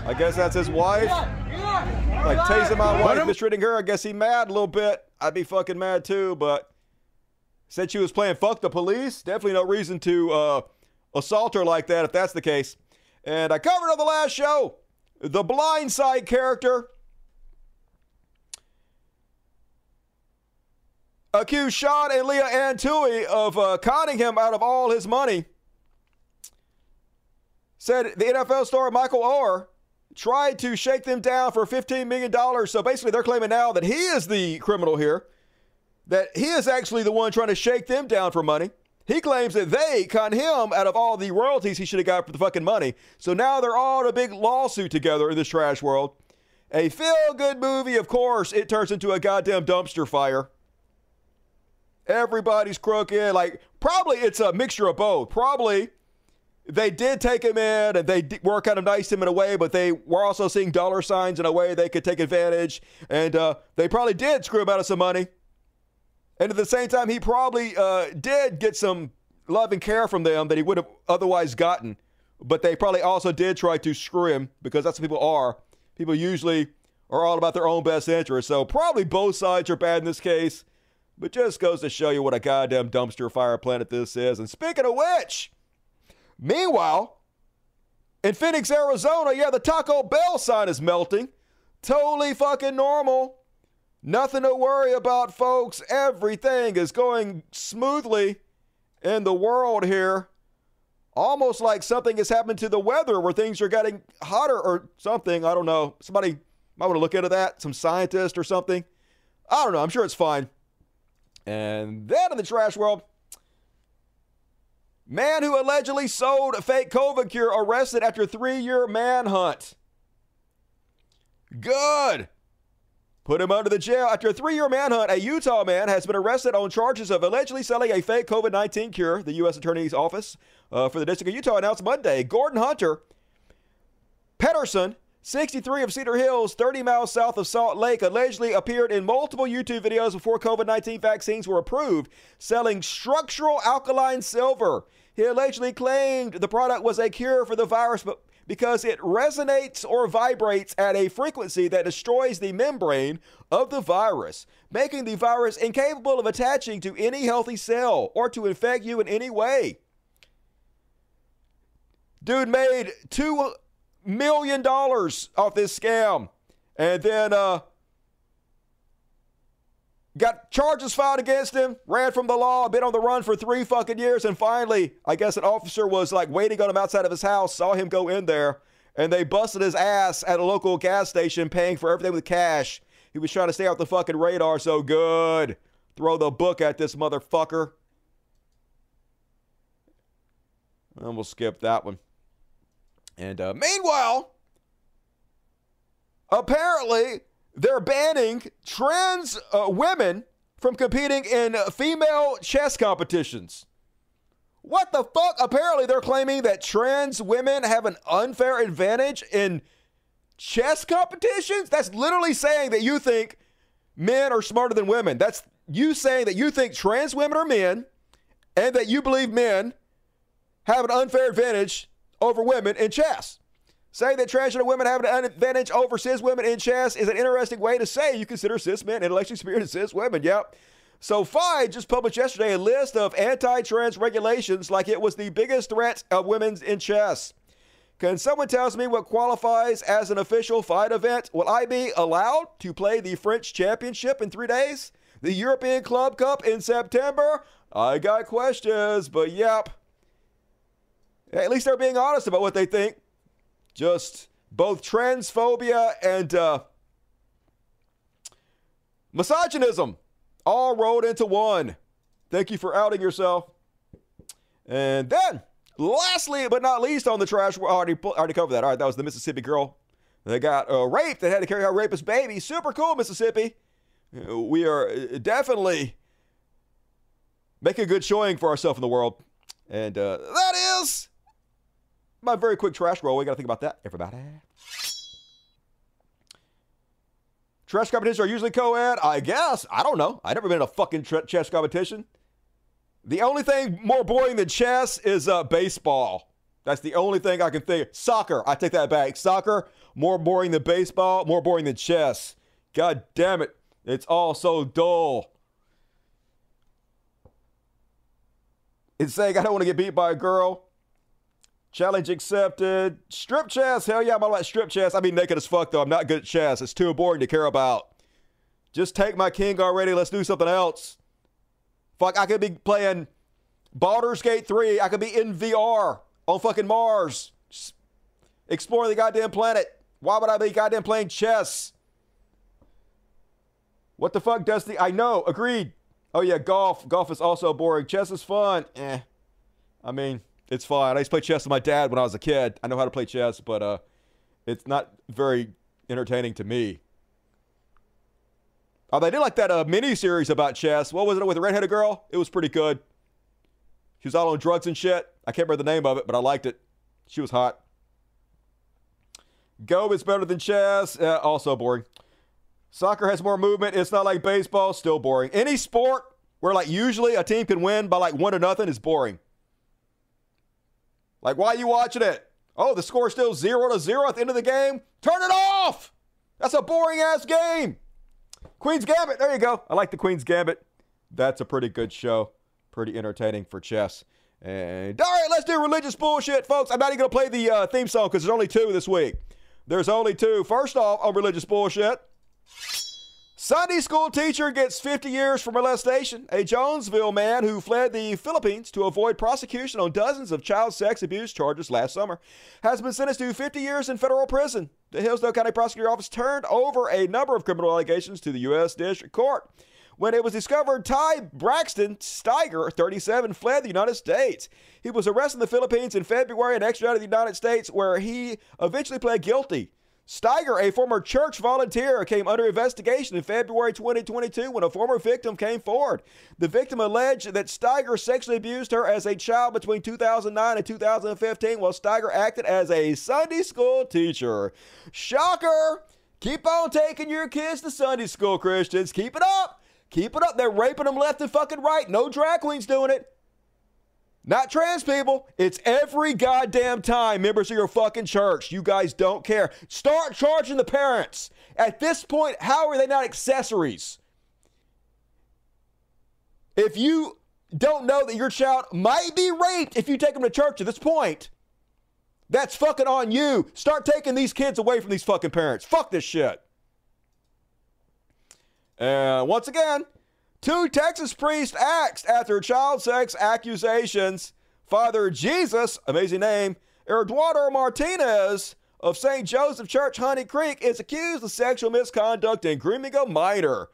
[SPEAKER 1] I guess that's his wife. Like tasing my wife, mistreating her. I guess he mad a little bit. I'd be fucking mad too, but said she was playing fuck the police. Definitely no reason to uh, assault her like that if that's the case. And I covered on the last show the blind side character accused Sean and Leigh Anne Tuohy of uh, conning him out of all his money. Said the NFL star Michael Oher tried to shake them down for $15 million. So basically, they're claiming now that he is the criminal here, that he is actually the one trying to shake them down for money. He claims that they con him out of all the royalties he should have got for the fucking money. So now they're all in a big lawsuit together in this trash world. A feel good movie, of course, it turns into a goddamn dumpster fire. Everybody's crooked. Like, probably it's a mixture of both. Probably they did take him in and they were kind of nice to him in a way, but they were also seeing dollar signs in a way they could take advantage. And uh, they probably did screw him out of some money. And at the same time, he probably uh, did get some love and care from them that he would have otherwise gotten. But they probably also did try to screw him because that's what people are. People usually are all about their own best interest. So probably both sides are bad in this case. But just goes to show you what a goddamn dumpster fire planet this is. And speaking of which, meanwhile, in Phoenix, Arizona, yeah, the Taco Bell sign is melting. Totally fucking normal. Nothing to worry about, folks. Everything is going smoothly in the world here. Almost like something has happened to the weather where things are getting hotter or something. I don't know. Somebody might want to look into that. Some scientist or something. I don't know. I'm sure it's fine. And then in the trash world, man who allegedly sold a fake COVID cure arrested after three year manhunt. Good. Put him under the jail. After a three year manhunt, a Utah man has been arrested on charges of allegedly selling a fake COVID 19 cure, the U.S. Attorney's Office uh, for the District of Utah announced Monday. Gordon Hunter Pedersen, 63 of Cedar Hills, 30 miles south of Salt Lake, allegedly appeared in multiple YouTube videos before COVID 19 vaccines were approved, selling structural alkaline silver. He allegedly claimed the product was a cure for the virus, but because it resonates or vibrates at a frequency that destroys the membrane of the virus, making the virus incapable of attaching to any healthy cell or to infect you in any way. Dude made two million dollars off this scam, and then uh, got charges filed against him. Ran from the law, been on the run for three fucking years, and finally, I guess an officer was like waiting on him outside of his house, saw him go in there, and they busted his ass at a local gas station, paying for everything with cash. He was trying to stay off the fucking radar, so good. Throw the book at this motherfucker. And we'll skip that one. And uh, meanwhile, apparently they're banning trans uh, women from competing in female chess competitions. What the fuck? Apparently they're claiming that trans women have an unfair advantage in chess competitions. That's literally saying that you think men are smarter than women. That's you saying that you think trans women are men and that you believe men have an unfair advantage over women in chess. Saying that transgender women have an advantage over cis women in chess is an interesting way to say you consider cis men intellectually superior to cis women. Yep. So FIDE just published yesterday a list of anti-trans regulations like it was the biggest threat of women in chess. Can someone tell me what qualifies as an official FIDE event? Will I be allowed to play the French Championship in three days? The European Club Cup in September? I got questions, but yep. At least they're being honest about what they think. Just both transphobia and uh, misogynism all rolled into one. Thank you for outing yourself. And then, lastly but not least on the trash, we already, already covered that. All right, that was the Mississippi girl that got uh, raped that had to carry her rapist baby. Super cool, Mississippi. We are uh, definitely making a good showing for ourselves in the world. And uh, that is my very quick trash roll. We got to think about that, everybody. Trash competitions are usually co-ed, I guess. I don't know. I've never been in a fucking tra- chess competition. The only thing more boring than chess is uh, baseball. That's the only thing I can think. Soccer. I take that back. Soccer more boring than baseball. More boring than chess. God damn it! It's all so dull. It's saying I don't want to get beat by a girl. Challenge accepted. Strip chess. Hell yeah, I'm all about strip chess. I mean naked as fuck though. I'm not good at chess. It's too boring to care about. Just take my king already. Let's do something else. Fuck, I could be playing Baldur's Gate 3. I could be in VR on fucking Mars. Exploring the goddamn planet. Why would I be goddamn playing chess? What the fuck, Dusty? I know. Agreed. Oh yeah, golf. Golf is also boring. Chess is fun. Eh. I mean, it's fine. I used to play chess with my dad when I was a kid. I know how to play chess, but uh, it's not very entertaining to me. Oh, they did like that uh, mini series about chess. What was it with the redheaded girl? It was pretty good. She was all on drugs and shit. I can't remember the name of it, but I liked it. She was hot. Go is better than chess. Uh, also boring. Soccer has more movement. It's not like baseball. Still boring. Any sport where like usually a team can win by like one to nothing is boring. Like, why are you watching it? Oh, the score is still zero to zero at the end of the game. Turn it off. That's a boring ass game. Queen's Gambit. There you go. I like the Queen's Gambit. That's a pretty good show. Pretty entertaining for chess. And all right, let's do religious bullshit, folks. I'm not even gonna play the uh, theme song because there's only two this week. There's only two. First off, on religious bullshit. Sunday school teacher gets 50 years for molestation. A Jonesville man who fled the Philippines to avoid prosecution on dozens of child sex abuse charges last summer has been sentenced to 50 years in federal prison. The Hillsdale County Prosecutor Office turned over a number of criminal allegations to the U.S. District Court. When it was discovered, Ty Braxton Steiger, 37, fled the United States. He was arrested in the Philippines in February and extradited to the United States, where he eventually pled guilty. Steiger, a former church volunteer, came under investigation in February 2022 when a former victim came forward. The victim alleged that Steiger sexually abused her as a child between 2009 and 2015 while Steiger acted as a Sunday school teacher. Shocker! Keep on taking your kids to Sunday school, Christians. Keep it up. Keep it up. They're raping them left and fucking right. No drag queens doing it. Not trans people. It's every goddamn time members of your fucking church. You guys don't care. Start charging the parents. At this point, how are they not accessories? If you don't know that your child might be raped if you take them to church at this point, that's fucking on you. Start taking these kids away from these fucking parents. Fuck this shit. And once again, Two Texas priests axed after child sex accusations. Father Jesus, amazing name, Eduardo Martinez of St. Joseph Church, Honey Creek, is accused of sexual misconduct and grooming a minor.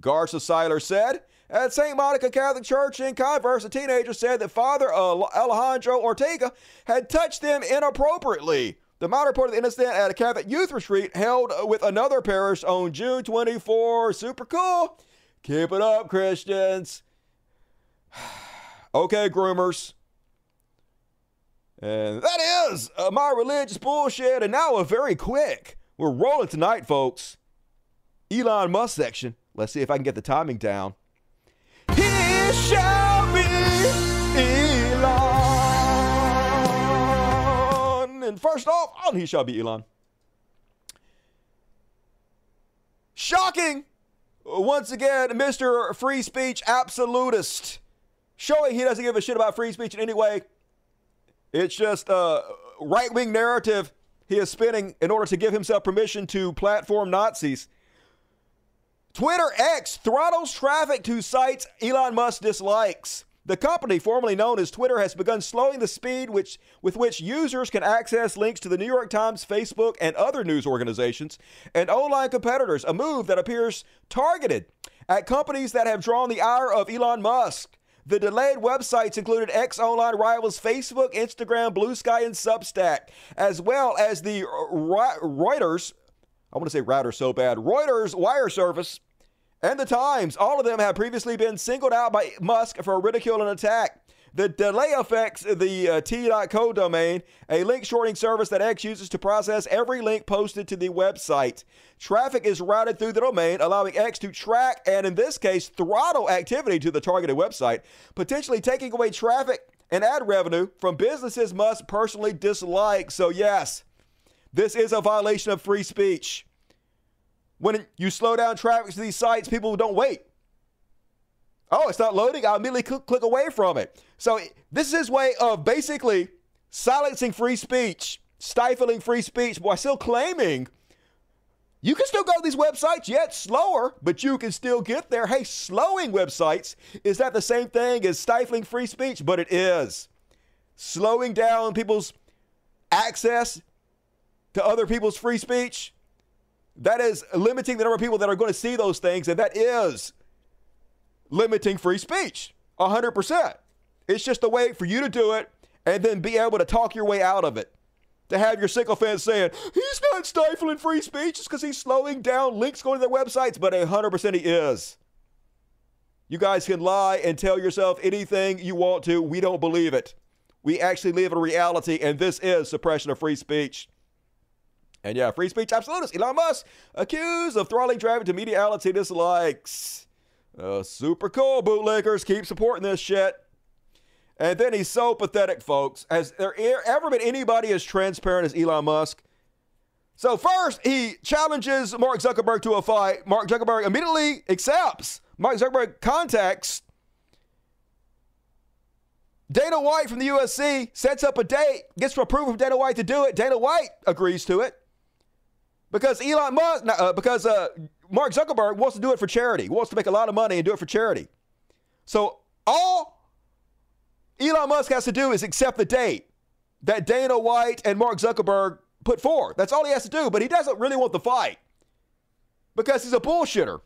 [SPEAKER 1] Garza Seiler said. At St. Monica Catholic Church in Converse, a teenager said that Father Alejandro Ortega had touched them inappropriately. The minor reported the incident at a Catholic youth retreat held with another parish on June 24. Super cool. Keep it up, Christians. okay, groomers. And that is uh, my religious bullshit. And now a very quick. We're rolling tonight, folks. Elon Musk section. Let's see if I can get the timing down. He shall be Elon. And first off, on He Shall Be Elon. Shocking once again, Mr. Free Speech Absolutist, showing he doesn't give a shit about free speech in any way. It's just a right wing narrative he is spinning in order to give himself permission to platform Nazis. Twitter X throttles traffic to sites Elon Musk dislikes. The company, formerly known as Twitter, has begun slowing the speed which, with which users can access links to the New York Times, Facebook, and other news organizations and online competitors, a move that appears targeted at companies that have drawn the ire of Elon Musk. The delayed websites included ex online rivals Facebook, Instagram, Bluesky, and Substack, as well as the Reuters, I want to say router so bad, Reuters wire service, and the Times. All of them have previously been singled out by Musk for ridicule and attack. The delay affects the uh, T.co domain, a link shortening service that X uses to process every link posted to the website. Traffic is routed through the domain, allowing X to track and, in this case, throttle activity to the targeted website, potentially taking away traffic and ad revenue from businesses Musk personally dislike. So, yes, this is a violation of free speech. When you slow down traffic to these sites, people don't wait. Oh, it's not loading. I'll immediately click, click away from it. So this is his way of basically silencing free speech, stifling free speech while still claiming you can still go to these websites, yet slower, but you can still get there. Hey, slowing websites, is that the same thing as stifling free speech? But it is. Slowing down people's access to other people's free speech, that is limiting the number of people that are going to see those things, and that is limiting free speech 100%. It's just a way for you to do it and then be able to talk your way out of it. To have your sycophants saying, he's not stifling free speech, it's because he's slowing down links going to their websites, but 100% he is. You guys can lie and tell yourself anything you want to. We don't believe it. We actually live in reality, and this is suppression of free speech. And yeah, free speech absolutist Elon Musk accused of throttling traffic to mediality dislikes. Uh, super cool, bootlickers. Keep supporting this shit. And then he's so pathetic, folks. Has there ever been anybody as transparent as Elon Musk? So first, he challenges Mark Zuckerberg to a fight. Mark Zuckerberg immediately accepts. Mark Zuckerberg contacts Dana White from the UFC, sets up a date, gets approval from Dana White to do it. Dana White agrees to it because Elon Musk, uh, because uh, Mark Zuckerberg wants to do it for charity. Wants to make a lot of money and do it for charity. So all Elon Musk has to do is accept the date that Dana White and Mark Zuckerberg put forth. That's all he has to do, but he doesn't really want the fight because he's a bullshitter.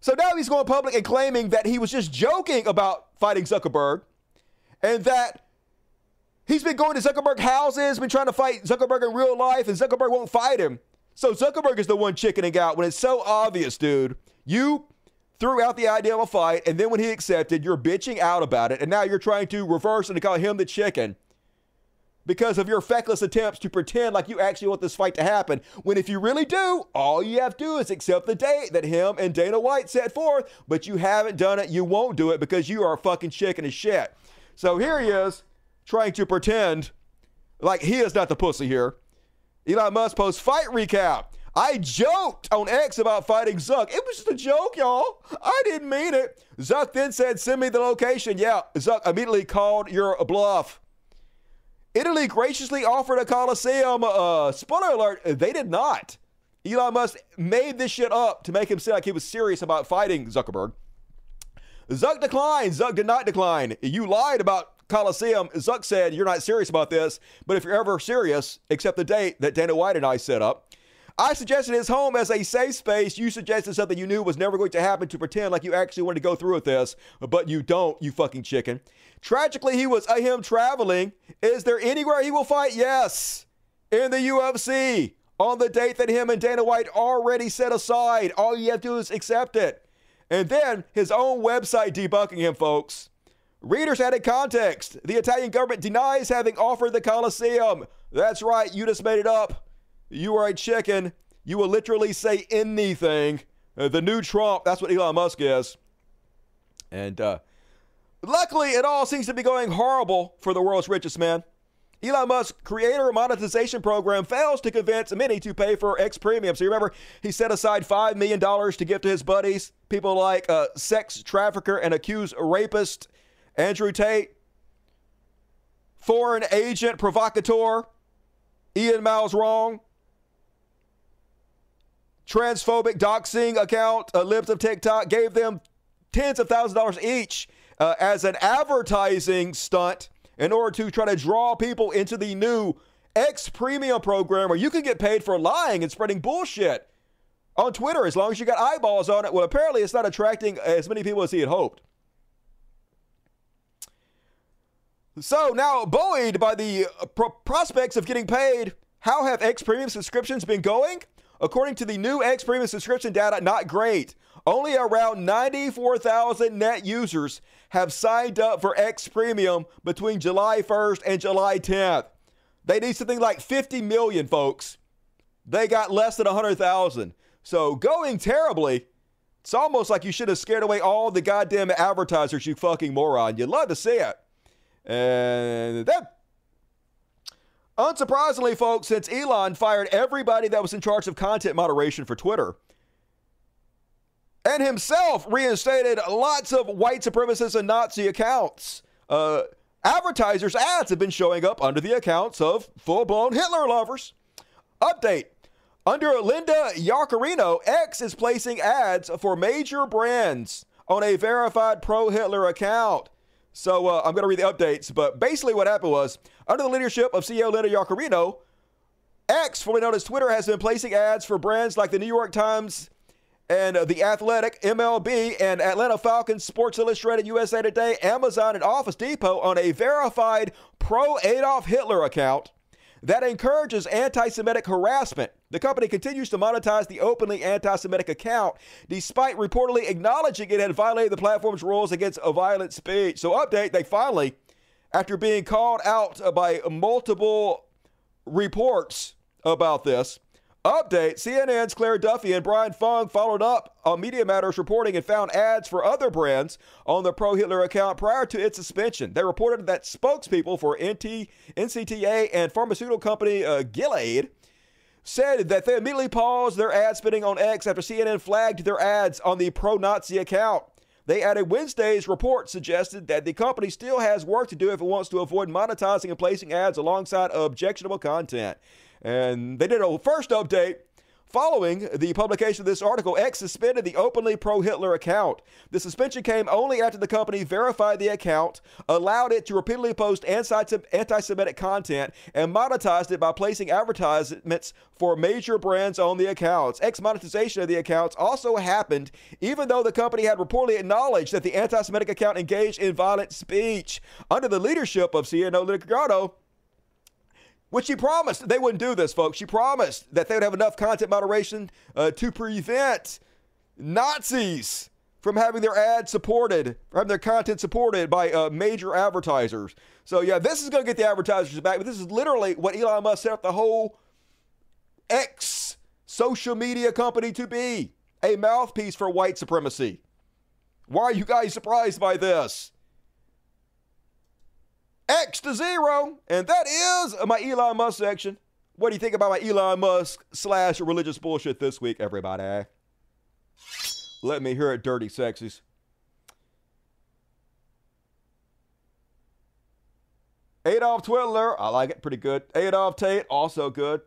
[SPEAKER 1] So now he's going public and claiming that he was just joking about fighting Zuckerberg and that he's been going to Zuckerberg houses, been trying to fight Zuckerberg in real life, and Zuckerberg won't fight him. So Zuckerberg is the one chickening out when it's so obvious, dude. You threw out the idea of a fight, and then when he accepted, you're bitching out about it, and now you're trying to reverse and to call him the chicken because of your feckless attempts to pretend like you actually want this fight to happen. When if you really do, all you have to do is accept the date that him and Dana White set forth, but you haven't done it, you won't do it because you are a fucking chicken as shit. So here he is trying to pretend like he is not the pussy here. Elon Musk posts fight recap. I joked on X about fighting Zuck. It was just a joke, y'all. I didn't mean it. Zuck then said, Send me the location. Yeah, Zuck immediately called your bluff. Italy graciously offered a Coliseum. Uh, spoiler alert, they did not. Elon Musk made this shit up to make him seem like he was serious about fighting Zuckerberg. Zuck declined. Zuck did not decline. You lied about Coliseum, Zuck said, You're not serious about this, but if you're ever serious, accept the date that Dana White and I set up. I suggested his home as a safe space. You suggested something you knew was never going to happen to pretend like you actually wanted to go through with this, but you don't, you fucking chicken. Tragically, he was uh, him traveling. Is there anywhere he will fight? Yes. In the UFC. On the date that him and Dana White already set aside. All you have to do is accept it. And then his own website debunking him, folks. Readers added context. The Italian government denies having offered the Colosseum. That's right, you just made it up. You are a chicken. You will literally say anything. Uh, the new Trump, that's what Elon Musk is. And uh, luckily, it all seems to be going horrible for the world's richest man. Elon Musk's creator monetization program fails to convince many to pay for X Premium. So you remember, he set aside $5 million to give to his buddies, people like uh, sex trafficker and accused rapist Andrew Tate, foreign agent provocateur, Ian Miles Wrong, transphobic doxing account, uh, Libs of TikTok, gave them tens of thousands of dollars each uh, as an advertising stunt in order to try to draw people into the new X Premium program where you can get paid for lying and spreading bullshit. on Twitter as long as you got eyeballs on it. Well, apparently it's not attracting as many people as he had hoped. So now, buoyed by the uh, pro- prospects of getting paid, how have X Premium subscriptions been going? According to the new X Premium subscription data, not great. Only around 94,000 net users have signed up for X Premium between July 1st and July 10th. They need something like 50 million, folks. They got less than 100,000. So going terribly. It's almost like you should have scared away all the goddamn advertisers, you fucking moron. You'd love to see it. And that, unsurprisingly, folks, since Elon fired everybody that was in charge of content moderation for Twitter and himself reinstated lots of white supremacist and Nazi accounts, uh, advertisers' ads have been showing up under the accounts of full blown Hitler lovers. Update. Under Linda Yaccarino, X is placing ads for major brands on a verified pro Hitler account. So uh, I'm going to read the updates. But basically, what happened was under the leadership of CEO Linda Yaccarino, X, formerly known as Twitter, has been placing ads for brands like the New York Times and uh, The Athletic, MLB, and Atlanta Falcons, Sports Illustrated, USA Today, Amazon, and Office Depot on a verified pro Adolf Hitler account that encourages anti Semitic harassment. The company continues to monetize the openly anti Semitic account, despite reportedly acknowledging it had violated the platform's rules against a violent speech. So, update, they finally, after being called out by multiple reports about this, Update CNN's Claire Duffy and Brian Fung followed up on Media Matters reporting and found ads for other brands on the pro Hitler account prior to its suspension. They reported that spokespeople for NT, NCTA and pharmaceutical company uh, Gilead said that they immediately paused their ad spending on X after CNN flagged their ads on the pro Nazi account. They added Wednesday's report suggested that the company still has work to do if it wants to avoid monetizing and placing ads alongside objectionable content. And they did a first update Following the publication of this article, X suspended the openly pro Hitler account. The suspension came only after the company verified the account, allowed it to repeatedly post anti Semitic content, and monetized it by placing advertisements for major brands on the accounts. X monetization of the accounts also happened even though the company had reportedly acknowledged that the anti Semitic account engaged in violent speech. Under the leadership of CEO Licardo, which she promised they wouldn't do this, folks. She promised that they would have enough content moderation uh, to prevent Nazis from having their ads supported, from having their content supported by uh, major advertisers. So, yeah, this is going to get the advertisers back, but this is literally what Elon Musk set up the whole X social media company to be a mouthpiece for white supremacy. Why are you guys surprised by this? X to zero. And that is my Elon Musk section. What do you think about my Elon Musk slash religious bullshit this week, everybody? Let me hear it, dirty sexies. Adolf Twiddler, I like it pretty good. Adolf Tate, also good.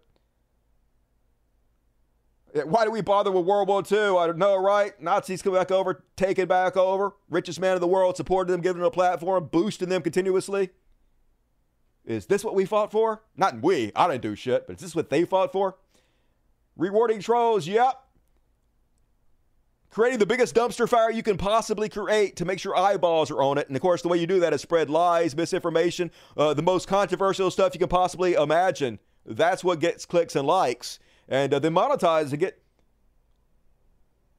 [SPEAKER 1] Why do we bother with World War II? I don't know, right? Nazis come back over, taking back over. Richest man in the world, supporting them, giving them a platform, boosting them continuously. Is this what we fought for? Not we. I didn't do shit, but is this what they fought for? Rewarding trolls, yep. Creating the biggest dumpster fire you can possibly create to make sure eyeballs are on it. And of course, the way you do that is spread lies, misinformation, uh, the most controversial stuff you can possibly imagine. That's what gets clicks and likes. And uh, then monetize to get.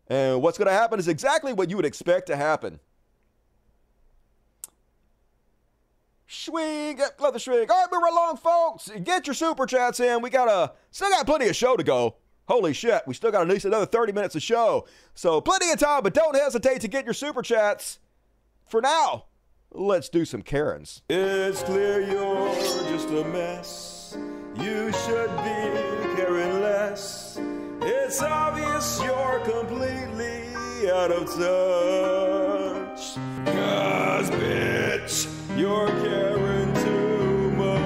[SPEAKER 1] And what's going to happen is exactly what you would expect to happen. Swing, eh, love the swing. All right, we're along, folks. Get your super chats in. We got a still got plenty of show to go. Holy shit, we still got at least another 30 minutes of show. So plenty of time, but don't hesitate to get your super chats. For now, let's do some Karens. It's clear you're just a mess. You should be caring less. It's obvious you're completely out of touch. Cause bitch, you're caring too much.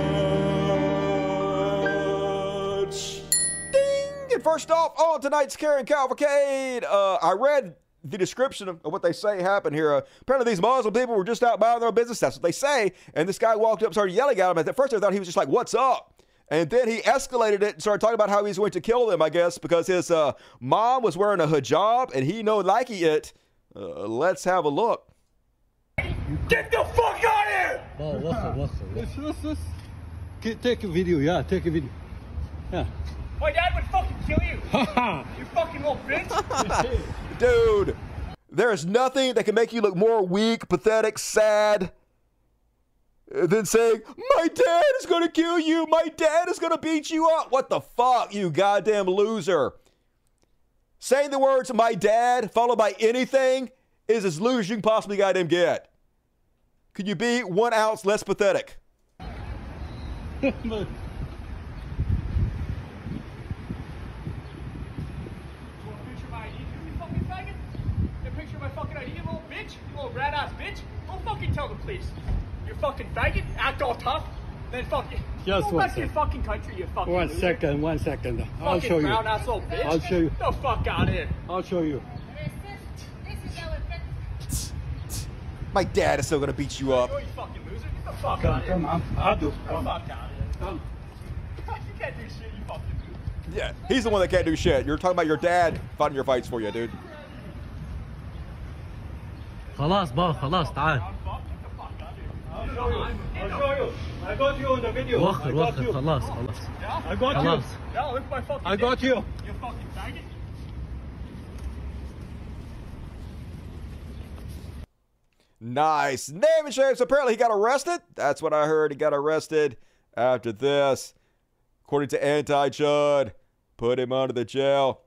[SPEAKER 1] Ding! And first off, on tonight's Karen Cavalcade, uh, I read the description of, of, what they say happened here. Uh, apparently, these Muslim people were just out buying their own business. That's what they say. And this guy walked up, started yelling at him. At first, I thought he was just like, "What's up?" And then he escalated it and started talking about how he's going to kill them, I guess, because his uh, mom was wearing a hijab and he no likey it. Uh, let's have a look.
[SPEAKER 3] Get the fuck out of here!
[SPEAKER 10] Oh, what's up, what's up? Let's, let's, let's get, take a video, yeah, take a video. Yeah.
[SPEAKER 3] My dad would fucking kill you. you fucking old bitch.
[SPEAKER 1] Dude, there is nothing that can make you look more weak, pathetic, sad uh, than saying, My dad is going to kill you. My dad is going to beat you up. What the fuck, you goddamn loser? Saying the words, My dad, followed by anything, is as loose as you can possibly goddamn get. Could you be one ounce less pathetic?
[SPEAKER 3] Picture my ID, you fucking faggot. Get a picture of my fucking ID, you little bitch. You little rat ass bitch. Go fucking tell the police. You fucking faggot. Act all tough. Then fuck you.
[SPEAKER 10] Just
[SPEAKER 3] Go
[SPEAKER 10] one
[SPEAKER 3] back to your
[SPEAKER 10] second.
[SPEAKER 3] fucking country, you fucking
[SPEAKER 10] One
[SPEAKER 3] loser.
[SPEAKER 10] second, one second. I'll
[SPEAKER 3] Fucking
[SPEAKER 10] show you.
[SPEAKER 3] brown ass little bitch.
[SPEAKER 10] I'll show you.
[SPEAKER 3] Get the fuck out of here.
[SPEAKER 10] I'll show you.
[SPEAKER 1] My dad is still going to beat you up.
[SPEAKER 3] Go, you fucking loser. Get the fuck
[SPEAKER 10] Come,
[SPEAKER 3] out of here.
[SPEAKER 10] come, I'm- I'll do.
[SPEAKER 3] Get the fuck out of here.
[SPEAKER 10] Come.
[SPEAKER 3] You can't do shit, you fucking loser.
[SPEAKER 1] Yeah, he's the one that can't do shit. You're talking about your dad fighting your fights for you, dude.
[SPEAKER 10] خلاص بابا خلاص تعال
[SPEAKER 3] I'll show you. I'll show you. I got you on the video.
[SPEAKER 10] وخر
[SPEAKER 3] I got
[SPEAKER 10] وخر
[SPEAKER 3] you.
[SPEAKER 10] خلاص خلاص
[SPEAKER 3] Yeah? I got
[SPEAKER 10] خلاص.
[SPEAKER 3] you. Yeah, look at my fucking
[SPEAKER 10] I got
[SPEAKER 3] dick.
[SPEAKER 10] you.
[SPEAKER 3] You fucking faggot.
[SPEAKER 1] Nice. Name and shame. Apparently he got arrested. That's what I heard. He got arrested after this. According to Anti Chud, put him under the jail.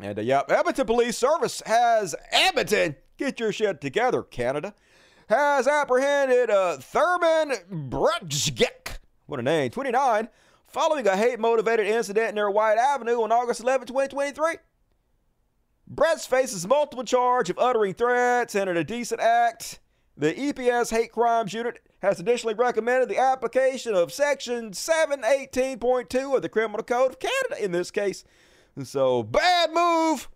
[SPEAKER 1] And uh, yep, Edmonton Police Service has Edmonton. Get your shit together, Canada. Has apprehended uh, Thurman Brudgek. What a name. 29. Following a hate motivated incident near Whyte Avenue on August 11, 2023. Brett's faces multiple charge of uttering threats and an indecent act. The EPS Hate Crimes Unit has additionally recommended the application of Section 718.2 of the Criminal Code of Canada in this case. So, bad move.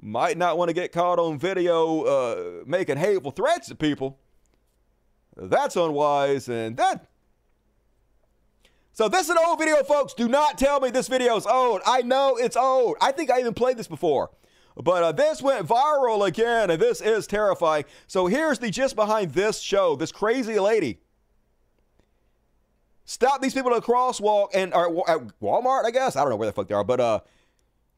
[SPEAKER 1] Might not want to get caught on video uh, making hateful threats to people. That's unwise, and that. So, this is an old video, folks. Do not tell me this video is old. I know it's old. I think I even played this before. But uh, this went viral again, and this is terrifying. So here's the gist behind this show. This crazy lady stopped these people at a crosswalk and or at Walmart, I guess. I don't know where the fuck they are, but uh,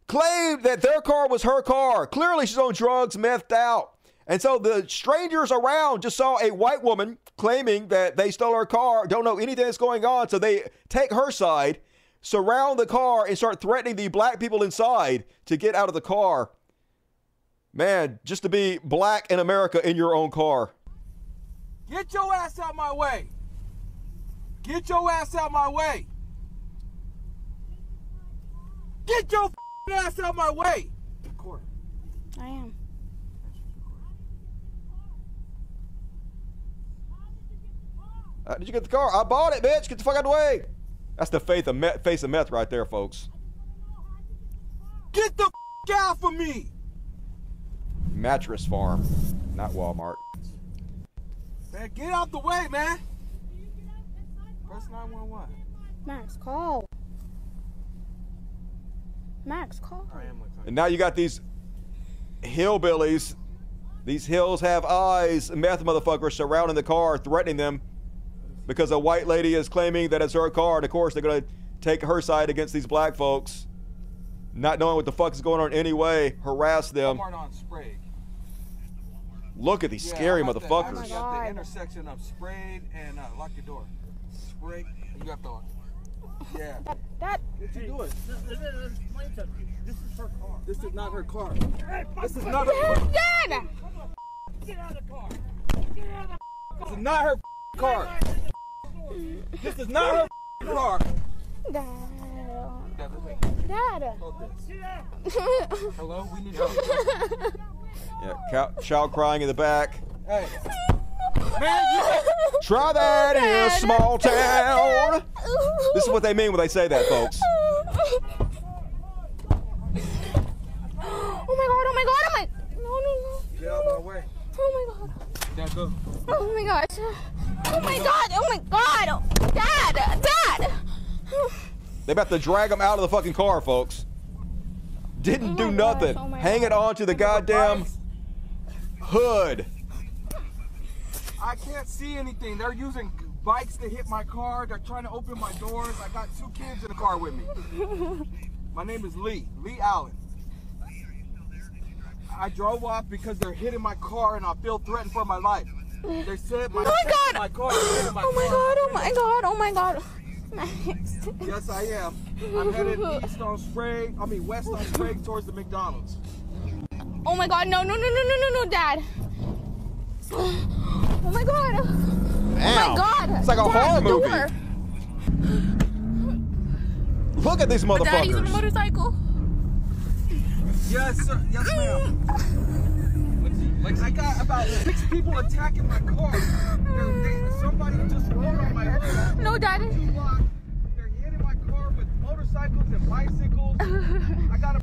[SPEAKER 1] claimed that their car was her car. Clearly, she's on drugs, methed out. And so the strangers around just saw a white woman claiming that they stole her car, don't know anything that's going on. So they take her side, surround the car, and start threatening the black people inside to get out of the car. Man, just to be black in America in your own car.
[SPEAKER 17] Get your ass out my way. Get your ass out my way. Get your f***ing ass out my way.
[SPEAKER 11] I am.
[SPEAKER 1] Uh, did you get the car? I bought it, bitch. Get the fuck out of the way. That's the faith of meth, face of meth right there, folks.
[SPEAKER 17] Get the f- out from me.
[SPEAKER 1] Mattress Firm, not Walmart.
[SPEAKER 17] Man, get out the way, man. Press 911.
[SPEAKER 11] Max, call. Max, call.
[SPEAKER 1] And now you got these hillbillies. These hills have eyes, meth motherfuckers surrounding the car, threatening them because a white lady is claiming that it's her car. And of course, they're going to take her side against these black folks, not knowing what the fuck is going on anyway, harass them.
[SPEAKER 17] Walmart on Sprague.
[SPEAKER 1] Look at these
[SPEAKER 17] Yeah,
[SPEAKER 1] scary
[SPEAKER 17] I'm at the-
[SPEAKER 1] motherfuckers.
[SPEAKER 17] I'm at the intersection of Sprague and uh, lock your door. Sprague, you got the. Yeah.
[SPEAKER 11] That.
[SPEAKER 17] What you doing?
[SPEAKER 3] This is her car.
[SPEAKER 17] This is not her car.
[SPEAKER 3] This
[SPEAKER 17] is not her car.
[SPEAKER 11] Dad!
[SPEAKER 3] Get out of the car. Get out of the
[SPEAKER 17] This is not her car. This is not her car.
[SPEAKER 11] Dad.
[SPEAKER 17] Dad,
[SPEAKER 11] Dad.
[SPEAKER 17] Hello, we need help.
[SPEAKER 1] Yeah, cow- child crying in the back.
[SPEAKER 17] Hey. Man, you.
[SPEAKER 1] Try that in a small town. This is what they mean when they say that, folks.
[SPEAKER 11] Oh my god, oh my god, oh my. No, no, no.
[SPEAKER 17] Get out of my way.
[SPEAKER 11] Oh my god.
[SPEAKER 17] Dad, go.
[SPEAKER 11] Oh my gosh. Oh my god, oh my god. Dad, Dad.
[SPEAKER 1] They about to drag him out of the fucking car, folks. Didn't oh do nothing.
[SPEAKER 18] oh my
[SPEAKER 1] Hang it on to the goddamn hood.
[SPEAKER 18] I can't see anything. They're using bikes to hit my car. They're trying to open my doors. I got two kids in the car with me. My name is Lee, Lee Allen. I drove off because they're hitting my car and I feel threatened for my life. They said my,
[SPEAKER 11] Oh my God.
[SPEAKER 18] my car is my
[SPEAKER 11] Oh my
[SPEAKER 18] car.
[SPEAKER 11] god, oh my god, oh my god.
[SPEAKER 18] Yes, I am. I'm headed east on Sprague, I mean west on Sprague towards the McDonald's.
[SPEAKER 11] Oh my god, no, no, no, no, no, no, no, dad. Oh my god. Oh my god.
[SPEAKER 1] It's like a
[SPEAKER 11] Dad,
[SPEAKER 1] horror movie.
[SPEAKER 11] door.
[SPEAKER 1] Look at these
[SPEAKER 11] But Daddy's on a motorcycle.
[SPEAKER 18] Yes, sir. Yes, ma'am. I got about six people attacking my car. They're- they- somebody just rode on my hood.
[SPEAKER 11] No, Daddy.
[SPEAKER 18] Two blocks. They're hitting my car with motorcycles and bicycles. I got a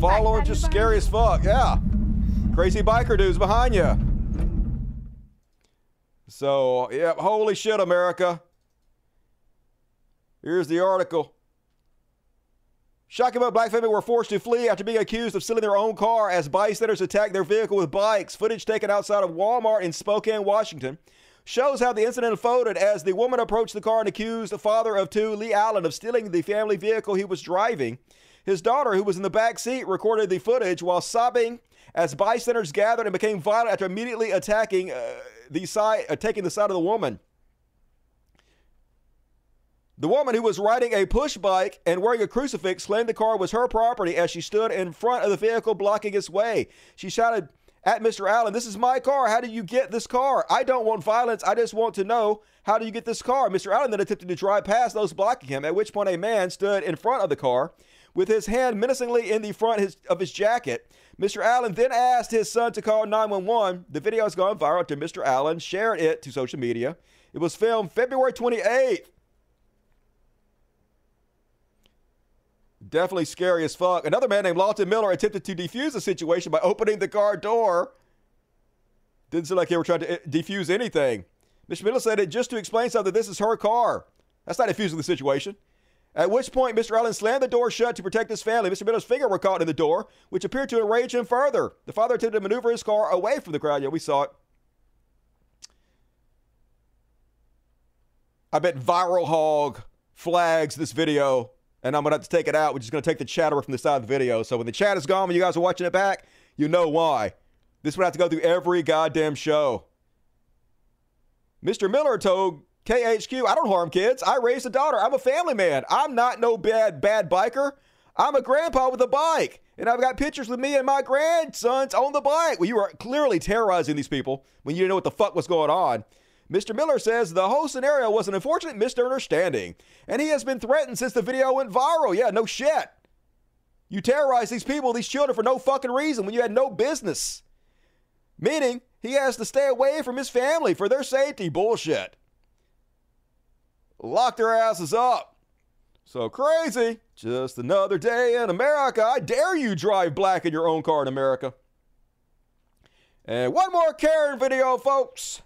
[SPEAKER 1] Following just scary as fuck. Yeah. Crazy biker dudes behind you. So, yeah, holy shit, America. Here's the article. Shocking but black family were forced to flee after being accused of stealing their own car as bystanders attacked their vehicle with bikes. Footage taken outside of Walmart in Spokane, Washington, shows how the incident unfolded as the woman approached the car and accused the father of two, Lee Allen, of stealing the family vehicle he was driving. His daughter, who was in the back seat, recorded the footage while sobbing as bystanders gathered and became violent after immediately attacking uh, the side, uh, taking the side of the woman. The woman who was riding a push bike and wearing a crucifix claimed the car was her property as she stood in front of the vehicle blocking its way. She shouted at Mr. Allen, This is my car. How did you get this car? I don't want violence. I just want to know how do you get this car? Mr. Allen then attempted to drive past those blocking him, at which point a man stood in front of the car with his hand menacingly in the front of his jacket. Mr. Allen then asked his son to call 911. The video has gone viral after Mr. Allen shared it to social media. It was filmed February 28th. Definitely scary as fuck. Another man named Lawton Miller attempted to defuse the situation by opening the car door. Didn't seem like they were trying to uh, defuse anything. Mr. Miller said it just to explain something. This is her car. That's not defusing the situation. At which point, Mr. Allen slammed the door shut to protect his family. Mr. Miller's finger were caught in the door, which appeared to enrage him further. The father attempted to maneuver his car away from the crowd. Yeah, we saw it. I bet Viral Hog flags this video, and I'm going to have to take it out, which is going to take the chatter from the side of the video. So when the chat is gone, when you guys are watching it back, you know why. This would have to go through every goddamn show. Mr. Miller told KHQ, I don't harm kids. I raised a daughter. I'm a family man. I'm not no bad bad biker. I'm a grandpa with a bike. And I've got pictures with me and my grandsons on the bike. Well, you were clearly terrorizing these people when you didn't know what the fuck was going on. Mr. Miller says the whole scenario was an unfortunate misunderstanding, and he has been threatened since the video went viral. Yeah, no shit. You terrorize these people, these children, for no fucking reason when you had no business. Meaning, he has to stay away from his family for their safety. Bullshit. Lock their asses up. So crazy. Just another day in America. I dare you drive black in your own car in America. And one more Karen video, folks.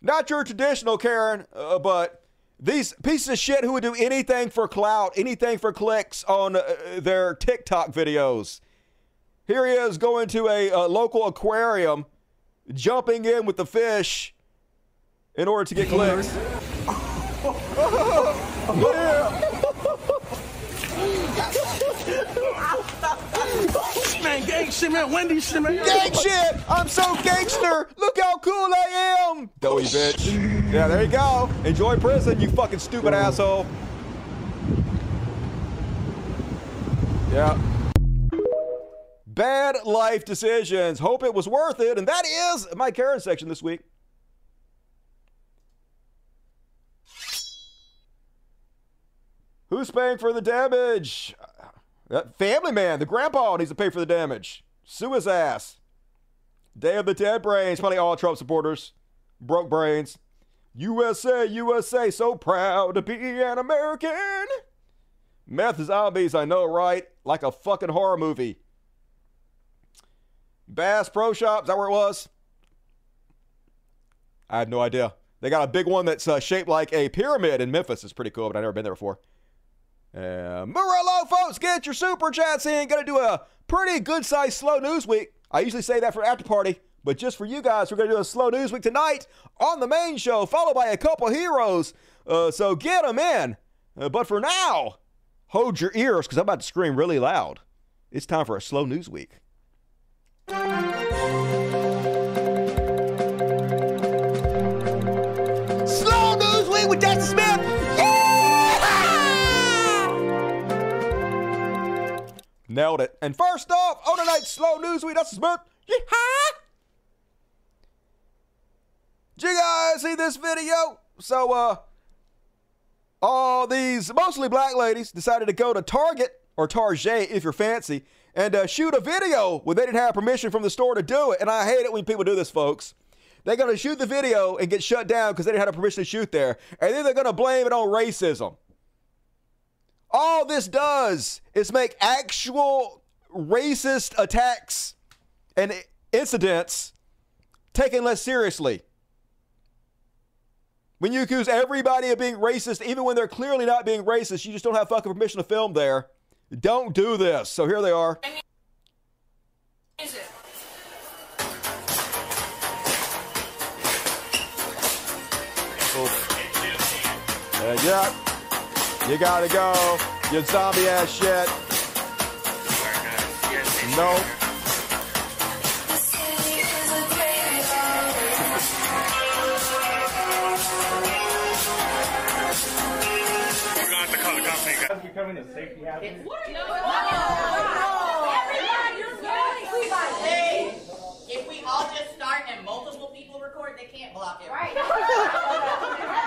[SPEAKER 1] Not your traditional Karen, uh, but these pieces of shit who would do anything for clout, anything for clicks on uh, their TikTok videos. Here he is going to a, a local aquarium, jumping in with the fish in order to get clicks.
[SPEAKER 17] Man, gang shit, man. Wendy shit, man.
[SPEAKER 1] Gang shit! I'm so gangster! Look how cool I am! Doughy bitch. Yeah, there you go. Enjoy prison, you fucking stupid asshole. Yeah. Bad life decisions. Hope it was worth it. And that is my Karen section this week. Who's paying for the damage? That family man, the grandpa needs to pay for the damage. Sue his ass. Day of the Dead Brains, probably all Trump supporters. Broke brains. USA, USA, so proud to be an American. Meth zombies, I know, right? Like a fucking horror movie. Bass Pro Shop, is that where it was? I have no idea. They got a big one that's uh, shaped like a pyramid in Memphis. It's pretty cool, but I've never been there before. Uh, Murillo, folks, get your super chats in. Gonna do a pretty good sized slow news week. I usually say that for after party, but just for you guys, we're gonna do a slow news week tonight on the main show, followed by a couple heroes. Uh, so get them in. Uh, but for now, hold your ears because I'm about to scream really loud. It's time for a slow news week. Nailed it. And first off, on tonight's slow news week, Dusty Smith. Yeehaw! Did you guys see this video? So, uh, all these mostly black ladies decided to go to Target or Target if you're fancy and uh, shoot a video when they didn't have permission from the store to do it. And I hate it when people do this, folks. They're going to shoot the video and get shut down because they didn't have permission to shoot there. And then they're going to blame it on racism. All this does is make actual racist attacks and incidents taken less seriously. When you accuse everybody of being racist, even when they're clearly not being racist, you just don't have fucking permission to film there. Don't do this. So here they are. Uh, yeah. You gotta go. You zombie ass shit. Nope.
[SPEAKER 3] We're gonna have to call the company. Guys, becoming a safety hazard.
[SPEAKER 19] Hey, if we all start and multiple people record, they can't block it. Right.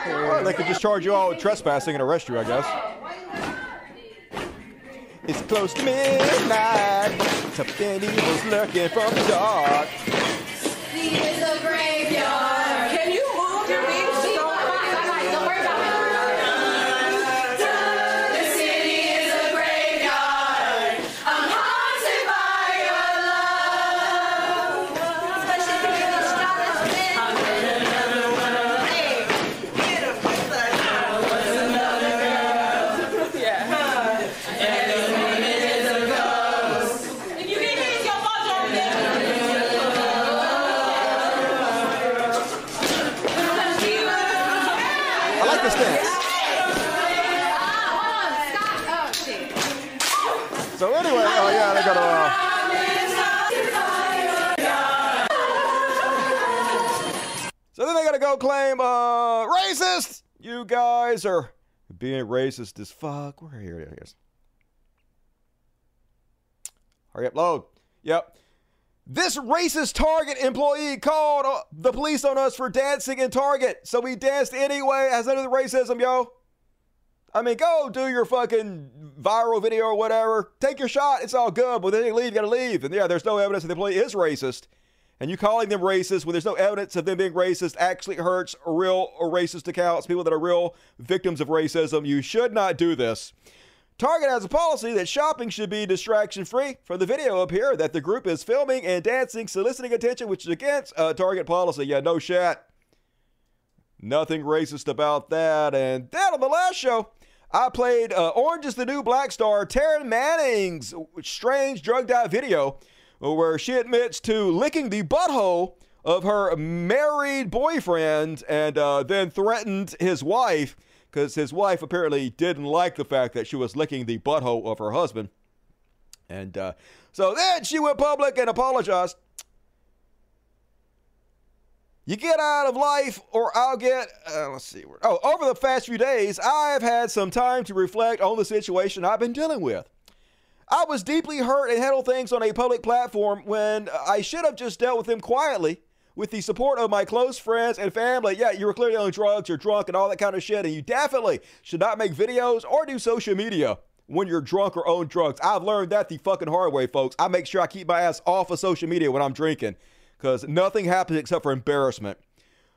[SPEAKER 1] Well, they could just charge you all with trespassing and arrest you, I guess. It's close to midnight. Something evil's lurking from the dark. Go claim uh racist. You guys are being racist as fuck. Where here it is. Hurry up, load. Yep. This racist Target employee called uh, the police on us for dancing in Target. So we danced anyway. Nothing to do racism, yo. I mean, go do your fucking viral video or whatever. Take your shot. It's all good. But then you leave, you gotta leave. And yeah, there's no evidence that the employee is racist. And you calling them racist when there's no evidence of them being racist actually hurts real racist accounts, people that are real victims of racism. You should not do this. Target has a policy that shopping should be distraction free. From the video up here, that the group is filming and dancing, soliciting attention, which is against uh, Target policy. Yeah, no shit. Nothing racist about that. And that on the last show, I played uh, Orange is the New Black Star, Taryn Manning's strange drugged out video where she admits to licking the butthole of her married boyfriend and uh, then threatened his wife because his wife apparently didn't like the fact that she was licking the butthole of her husband. And uh, so then she went public and apologized. You get out of life, or I'll get. Uh, let's see. Oh, over the past few days, I've had some time to reflect on the situation I've been dealing with. I was deeply hurt and handled things on a public platform when I should have just dealt with them quietly with the support of my close friends and family. Yeah, you were clearly on drugs, you're drunk, and all that kind of shit, and you definitely should not make videos or do social media when you're drunk or on drugs. I've learned that the fucking hard way, folks. I make sure I keep my ass off of social media when I'm drinking because nothing happens except for embarrassment.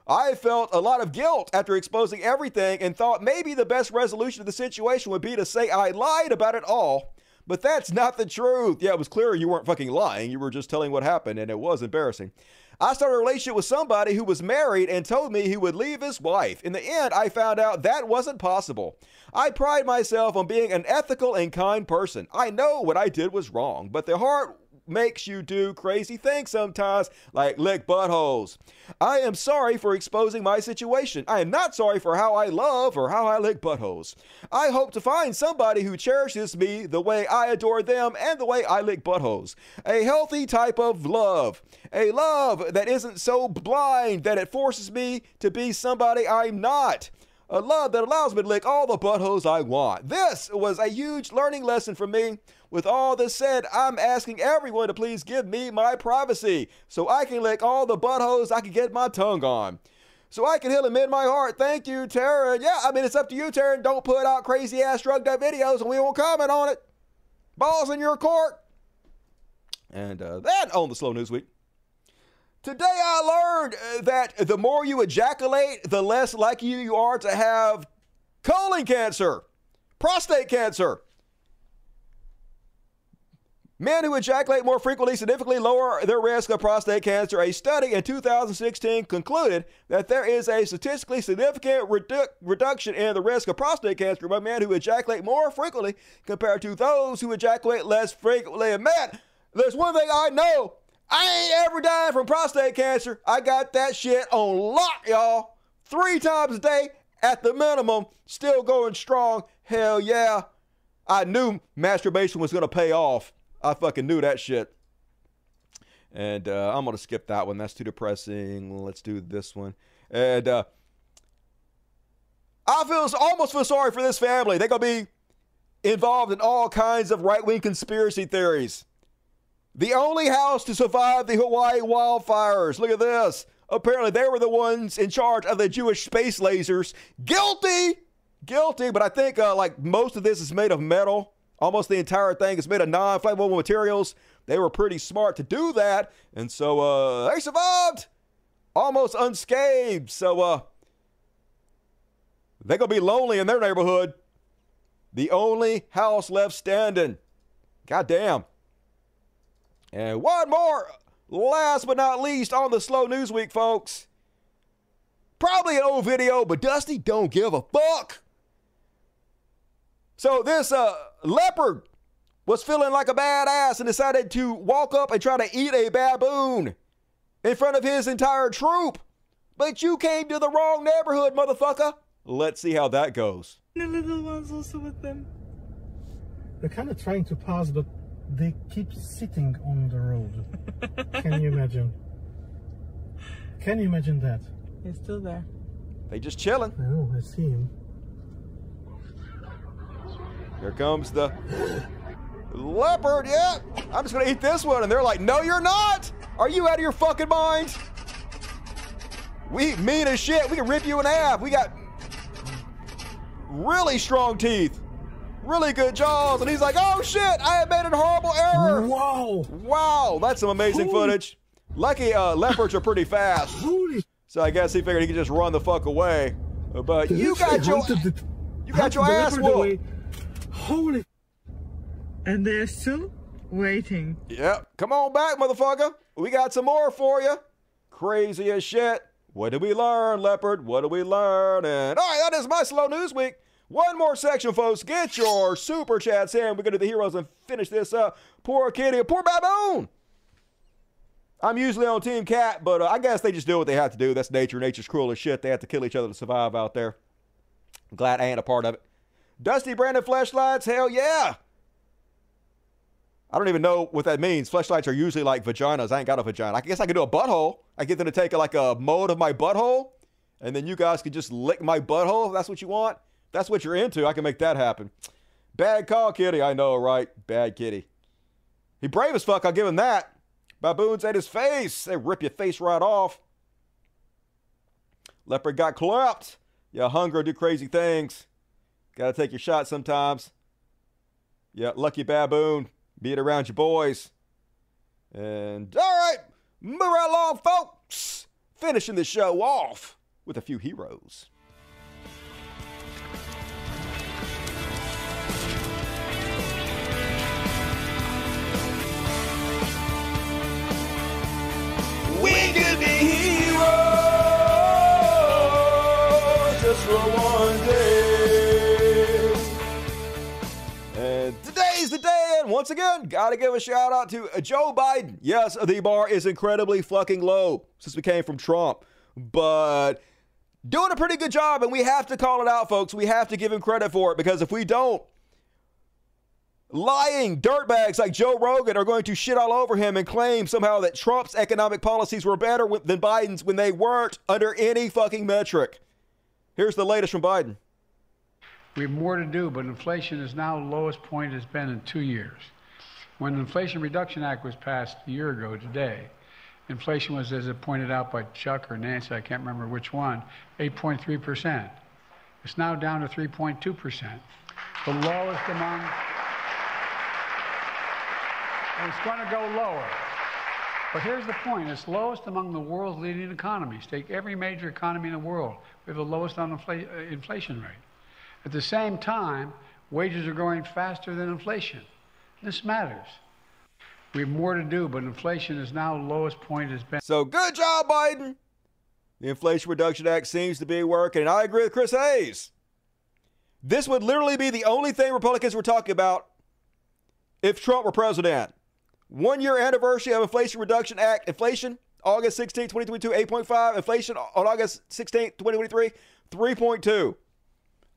[SPEAKER 1] I felt a lot of guilt after exposing everything and thought maybe the best resolution of the situation would be to say I lied about it all. But that's not the truth. Yeah, it was clear you weren't fucking lying. You were just telling what happened, and it was embarrassing. I started a relationship with somebody who was married and told me he would leave his wife. In the end, I found out that wasn't possible. I pride myself on being an ethical and kind person. I know what I did was wrong, but the heart makes you do crazy things sometimes, like lick buttholes. I am sorry for exposing my situation. I am not sorry for how I love or how I lick buttholes. I hope to find somebody who cherishes me the way I adore them and the way I lick buttholes. A healthy type of love. A love that isn't so blind that it forces me to be somebody I'm not. A love that allows me to lick all the buttholes I want. This was a huge learning lesson for me. With all this said, I'm asking everyone to please give me my privacy so I can lick all the buttholes I can get my tongue on. So I can heal them in my heart. Thank you, Taryn. Yeah, I mean, it's up to you, Taryn. Don't put out crazy ass drugged up videos and we won't comment on it. Balls in your court. And uh, that on the Slow News Week. Today I learned uh, that the more you ejaculate, the less likely you are to have colon cancer, prostate cancer. Men who ejaculate more frequently significantly lower their risk of prostate cancer. A study in 2016 concluded that there is a statistically significant redu- reduction in the risk of prostate cancer among men who ejaculate more frequently compared to those who ejaculate less frequently. And man, there's one thing I know. I ain't ever dying from prostate cancer. I got that shit on lock, y'all. Three times a day at the minimum. Still going strong. Hell yeah. I knew masturbation was going to pay off. I fucking knew that shit. And uh, I'm to skip that one. That's too depressing. Let's do this one. And uh, I feel almost feel sorry for this family. They're to be involved in all kinds of right wing conspiracy theories. The only house to survive the Hawaii wildfires. Look at this. Apparently, they were the ones in charge of the Jewish space lasers. Guilty! Guilty, but I think uh, like most of this is made of metal. Almost the entire thing is made of non flammable materials. They were pretty smart to do that. And so uh, they survived almost unscathed. So uh, they're going to be lonely in their neighborhood. The only house left standing. God damn. And one more, last but not least, on the slow news week, folks. Probably an old video, but Dusty don't give a fuck. So this uh, leopard was feeling like a badass and decided to walk up and try to eat a baboon in front of his entire troop. But you came to the wrong neighborhood, motherfucker. Let's see how that goes.
[SPEAKER 17] The little ones also with them. They're kind of trying to pass, but they keep sitting on the road. Can you imagine? Can you imagine that?
[SPEAKER 9] He's still there.
[SPEAKER 1] They just chilling.
[SPEAKER 17] I know, I see him.
[SPEAKER 1] Here comes the leopard. Yeah, I'm just gonna eat this one. And they're like, no, you're not. Are you out of your fucking mind? We mean as shit. We can rip you in half. We got really strong teeth, really good jaws. And he's like, oh shit, I have made a horrible error.
[SPEAKER 17] Wow.
[SPEAKER 1] Wow, that's some amazing
[SPEAKER 17] Holy-
[SPEAKER 1] footage. Lucky uh, leopards are pretty fast. So I guess he figured he could just run the fuck away. But you got your you got your ass whooped.
[SPEAKER 17] Holy.
[SPEAKER 9] And they're still waiting.
[SPEAKER 1] Yep. Come on back, motherfucker. We got some more for you. Crazy as shit. What did we learn, Leopard? What did we learn? And all right, that is my slow news week. One more section, folks. Get your super chats in. We're to do the heroes and finish this up. Poor kitty, poor baboon. I'm usually on Team Cat, but uh, I guess they just do what they have to do. That's nature. Nature's cruel as shit. They have to kill each other to survive out there. I'm glad I ain't a part of it. Dusty branded flashlights? hell yeah. I don't even know what that means. Flashlights are usually like vaginas. I ain't got a vagina. I guess I could do a butthole. I get them to take like a mold of my butthole, and then you guys could just lick my butthole if that's what you want. If that's what you're into. I can make that happen. Bad call, kitty. I know, right? Bad kitty. He brave as fuck. I'll give him that. Baboons ate his face. They rip your face right off. Leopard got clapped. Yeah, hunger do crazy things. Got to take your shot sometimes. Yeah, lucky baboon. Be it around your boys. And all right, move right along, folks. Finishing the show off with a few heroes. Once again, got to give a shout out to Joe Biden. Yes, the bar is incredibly fucking low since we came from Trump, but doing a pretty good job, and we have to call it out, folks. We have to give him credit for it because if we don't, lying dirtbags like Joe Rogan are going to shit all over him and claim somehow that Trump's economic policies were better than Biden's when they weren't under any fucking metric. Here's the latest from Biden.
[SPEAKER 20] We have more to do, but inflation is now the lowest point it's been in two years. When the Inflation Reduction Act was passed a year ago today, inflation was, as it pointed out by Chuck or Nancy, I can't remember which one, 8.3%. It's now down to 3.2%, the lowest among, and it's going to go lower. But here's the point it's lowest among the world's leading economies. Take every major economy in the world, we have the lowest uninfla- uh, inflation rate. At the same time, wages are growing faster than inflation. This matters. We have more to do, but inflation is now the lowest point it's been.
[SPEAKER 1] So good job, Biden. The Inflation Reduction Act seems to be working, and I agree with Chris Hayes. This would literally be the only thing Republicans were talking about if Trump were president. One year anniversary of Inflation Reduction Act. Inflation, August 16, 2022, 8.5. Inflation on August 16, 2023, 3.2.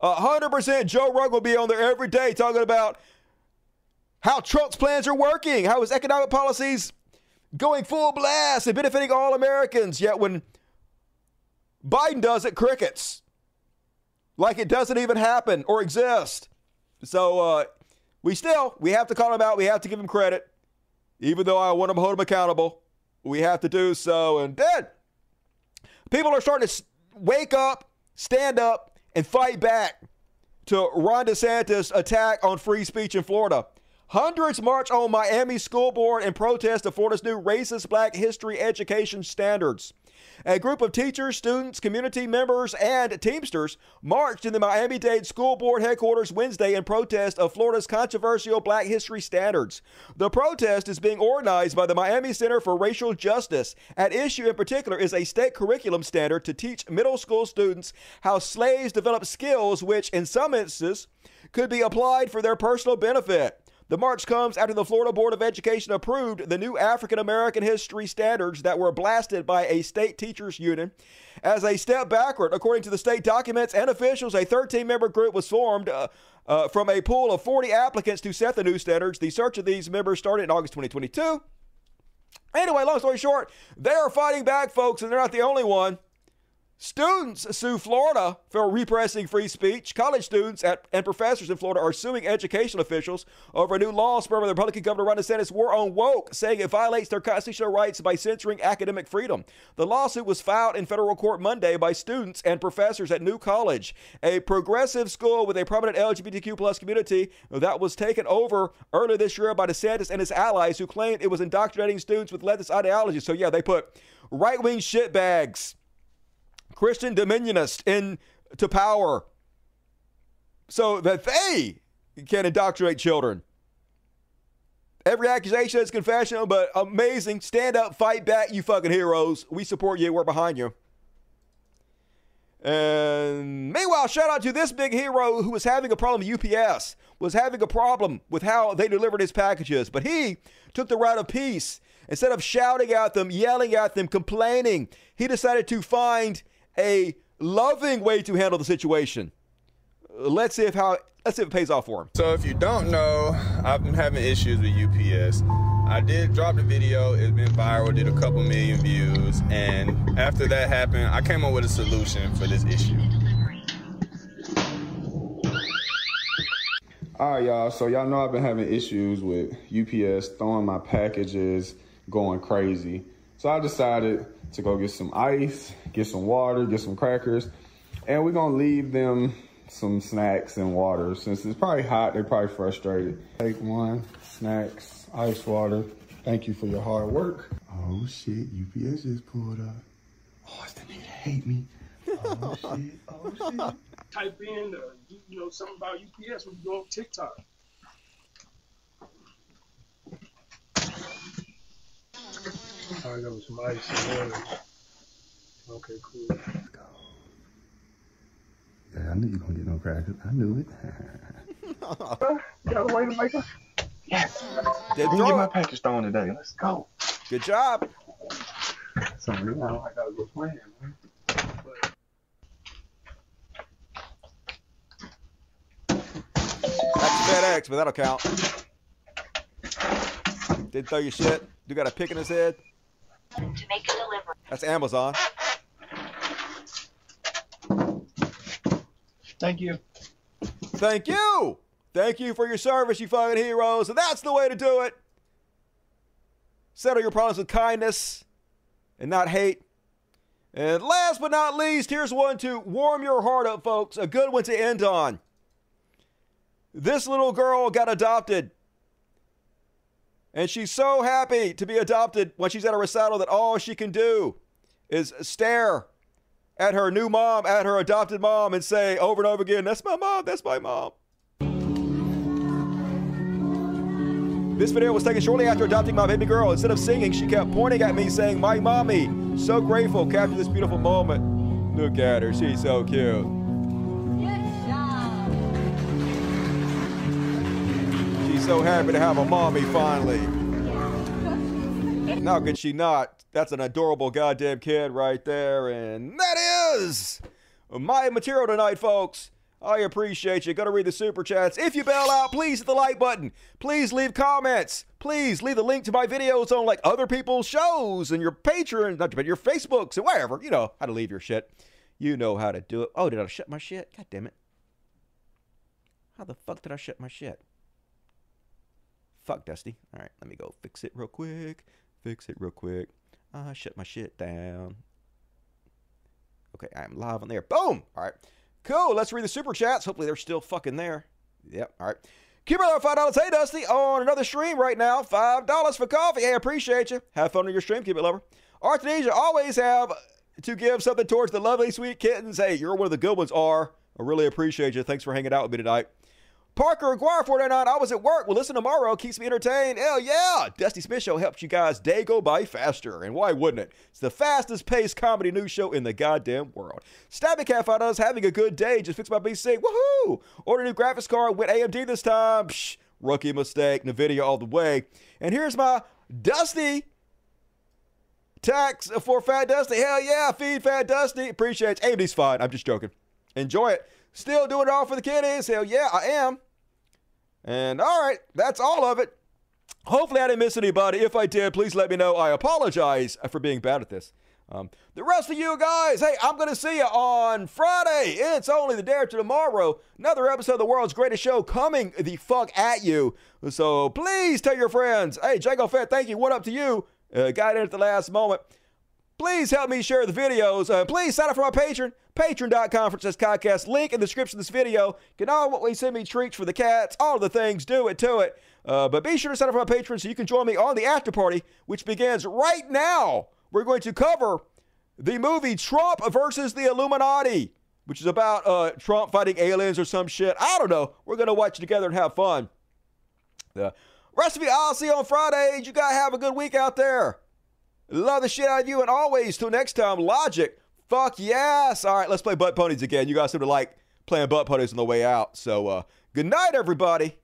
[SPEAKER 1] 100% Joe Rogan will be on there every day talking about how Trump's plans are working, how his economic policies going full blast and benefiting all Americans. Yet when Biden does it, crickets. Like it doesn't even happen or exist. So uh, we still, we have to call him out. We have to give him credit. Even though I want to hold him accountable, we have to do so. And then people are starting to wake up, stand up, and fight back to Ron DeSantis' attack on free speech in Florida. Hundreds march on Miami school board in protest of Florida's new racist black history education standards. A group of teachers, students, community members, and Teamsters marched in the Miami Dade School Board headquarters Wednesday in protest of Florida's controversial black history standards. The protest is being organized by the Miami Center for Racial Justice. At issue in particular is a state curriculum standard to teach middle school students how slaves developed skills which, in some instances, could be applied for their personal benefit. The march comes after the Florida Board of Education approved the new African American history standards that were blasted by a state teachers union. As a step backward, according to the state documents and officials, a 13 member group was formed uh, uh, from a pool of 40 applicants to set the new standards. The search of these members started in August 2022. Anyway, long story short, they are fighting back, folks, and they're not the only one. Students sue Florida for repressing free speech. College students at, and professors in Florida are suing education officials over a new law spurred by the Republican Governor Ron DeSantis' war on woke, saying it violates their constitutional rights by censoring academic freedom. The lawsuit was filed in federal court Monday by students and professors at New College, a progressive school with a prominent LGBTQ plus community that was taken over earlier this year by DeSantis and his allies, who claimed it was indoctrinating students with leftist ideology. So yeah, they put right-wing shitbags Christian dominionists into power so that they can indoctrinate children. Every accusation is confessional, but amazing. Stand up, fight back, you fucking heroes. We support you. We're behind you. And meanwhile, shout out to this big hero who was having a problem with UPS, was having a problem with how they delivered his packages. But he took the route of peace. Instead of shouting at them, yelling at them, complaining, he decided to find a loving way to handle the situation. Let's see if how let's see if it pays off for him.
[SPEAKER 21] So if you don't know, I've been having issues with UPS. I did drop the video, it's been viral, did a couple million views, and after that happened, I came up with a solution for this issue. All right, y'all. So y'all know I've been having issues with UPS throwing my packages, going crazy. So I decided to go get some ice, get some water, get some crackers, and we're gonna leave them some snacks and water. Since it's probably hot, they're probably frustrated. Take one, snacks, ice water. Thank you for your hard work. Oh shit, UPS just pulled up. Oh, it's the nigga that hate me. Oh shit, oh shit.
[SPEAKER 22] type in, uh, you, you know, something about UPS when you go on TikTok. All right, that was some ice and water. Okay, cool.
[SPEAKER 21] Yeah, I knew you were gonna get no crackers. I knew it.
[SPEAKER 22] Gotta wait to make a
[SPEAKER 23] Yes.
[SPEAKER 1] Didn't
[SPEAKER 23] Didn't get my package stolen today. Let's go.
[SPEAKER 1] Good job.
[SPEAKER 23] So now I gotta go playing, man.
[SPEAKER 1] That's FedEx, but that'll count. Didn't throw your shit. You got a pick in his head.
[SPEAKER 24] To make a delivery.
[SPEAKER 1] That's Amazon.
[SPEAKER 23] Thank you.
[SPEAKER 1] Thank you. Thank you for your service, you fucking heroes. And that's the way to do it. Settle your problems with kindness and not hate. And last but not least, here's one to warm your heart up, folks. A good one to end on. This little girl got adopted. And she's so happy to be adopted when she's at a recital that all she can do is stare at her new mom, at her adopted mom, and say over and over again, That's my mom, that's my mom. This video was taken shortly after adopting my baby girl. Instead of singing, she kept pointing at me, saying, My mommy. So grateful, capture this beautiful moment. Look at her, she's so cute. So happy to have a mommy finally. Now could she not? That's an adorable goddamn kid right there. And that is my material tonight, folks. I appreciate you. Gonna read the super chats. If you bail out, please hit the like button. Please leave comments. Please leave the link to my videos on like other people's shows and your Patreon, not your Facebooks and wherever. You know how to leave your shit. You know how to do it. Oh, did I shut my shit? God damn it. How the fuck did I shut my shit? Fuck Dusty. All right, let me go fix it real quick. Fix it real quick. I shut my shit down. Okay, I'm live on there. Boom! All right. Cool. Let's read the super chats. Hopefully they're still fucking there. Yep. All right. Keep it five dollars. Hey Dusty, on another stream right now. Five dollars for coffee. Hey, I appreciate you. Have fun on your stream. Keep it lover. Artenesia always have to give something towards the lovely sweet kittens. Hey, you're one of the good ones. Are I really appreciate you. Thanks for hanging out with me tonight. Parker Aguirre 499, I was at work. Well, listen tomorrow. Keeps me entertained. Hell yeah. Dusty Smith Show helps you guys day go by faster. And why wouldn't it? It's the fastest paced comedy news show in the goddamn world. Stabby Cat found us having a good day. Just fixed my PC. Woohoo! Ordered a new graphics card. with AMD this time. Psh, rookie mistake. NVIDIA all the way. And here's my Dusty tax for Fat Dusty. Hell yeah. Feed Fat Dusty. Appreciate it. AMD's fine. I'm just joking. Enjoy it. Still doing it all for the kiddies. Hell yeah, I am. And all right, that's all of it. Hopefully, I didn't miss anybody. If I did, please let me know. I apologize for being bad at this. Um, the rest of you guys, hey, I'm going to see you on Friday. It's only the day after tomorrow. Another episode of the world's greatest show coming the fuck at you. So please tell your friends. Hey, Jago Fett, thank you. What up to you? Uh, got in at the last moment. Please help me share the videos. Uh, please sign up for my Patreon. Patreon.com for this podcast. Link in the description of this video. You can always send me treats for the cats. All the things. Do it to it. Uh, but be sure to sign up for my Patreon so you can join me on the after party, which begins right now. We're going to cover the movie Trump versus the Illuminati, which is about uh, Trump fighting aliens or some shit. I don't know. We're going to watch it together and have fun. The rest of you, I'll see you on Friday. You guys have a good week out there. Love the shit out of you. And always, till next time, Logic. Fuck yes. All right, let's play butt ponies again. You guys seem to like playing butt ponies on the way out. So, uh, good night, everybody.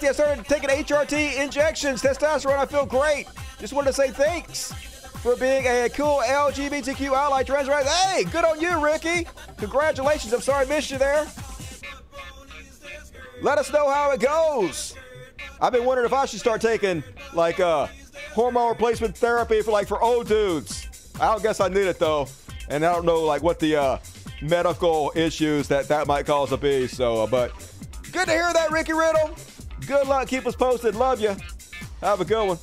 [SPEAKER 1] Dusty, I started taking HRT injections, testosterone. I feel great. Just wanted to say thanks for being a cool LGBTQ ally trans right. Hey, good on you, Ricky. Congratulations. I'm sorry I missed you there. Let us know how it goes. I've been wondering if I should start taking like uh hormone replacement therapy for like for old dudes. I don't guess I need it though, and I don't know like what the uh, medical issues that that might cause to be. So, uh, but good to hear that, Ricky Riddle. Good luck. Keep us posted. Love you. Have a good one.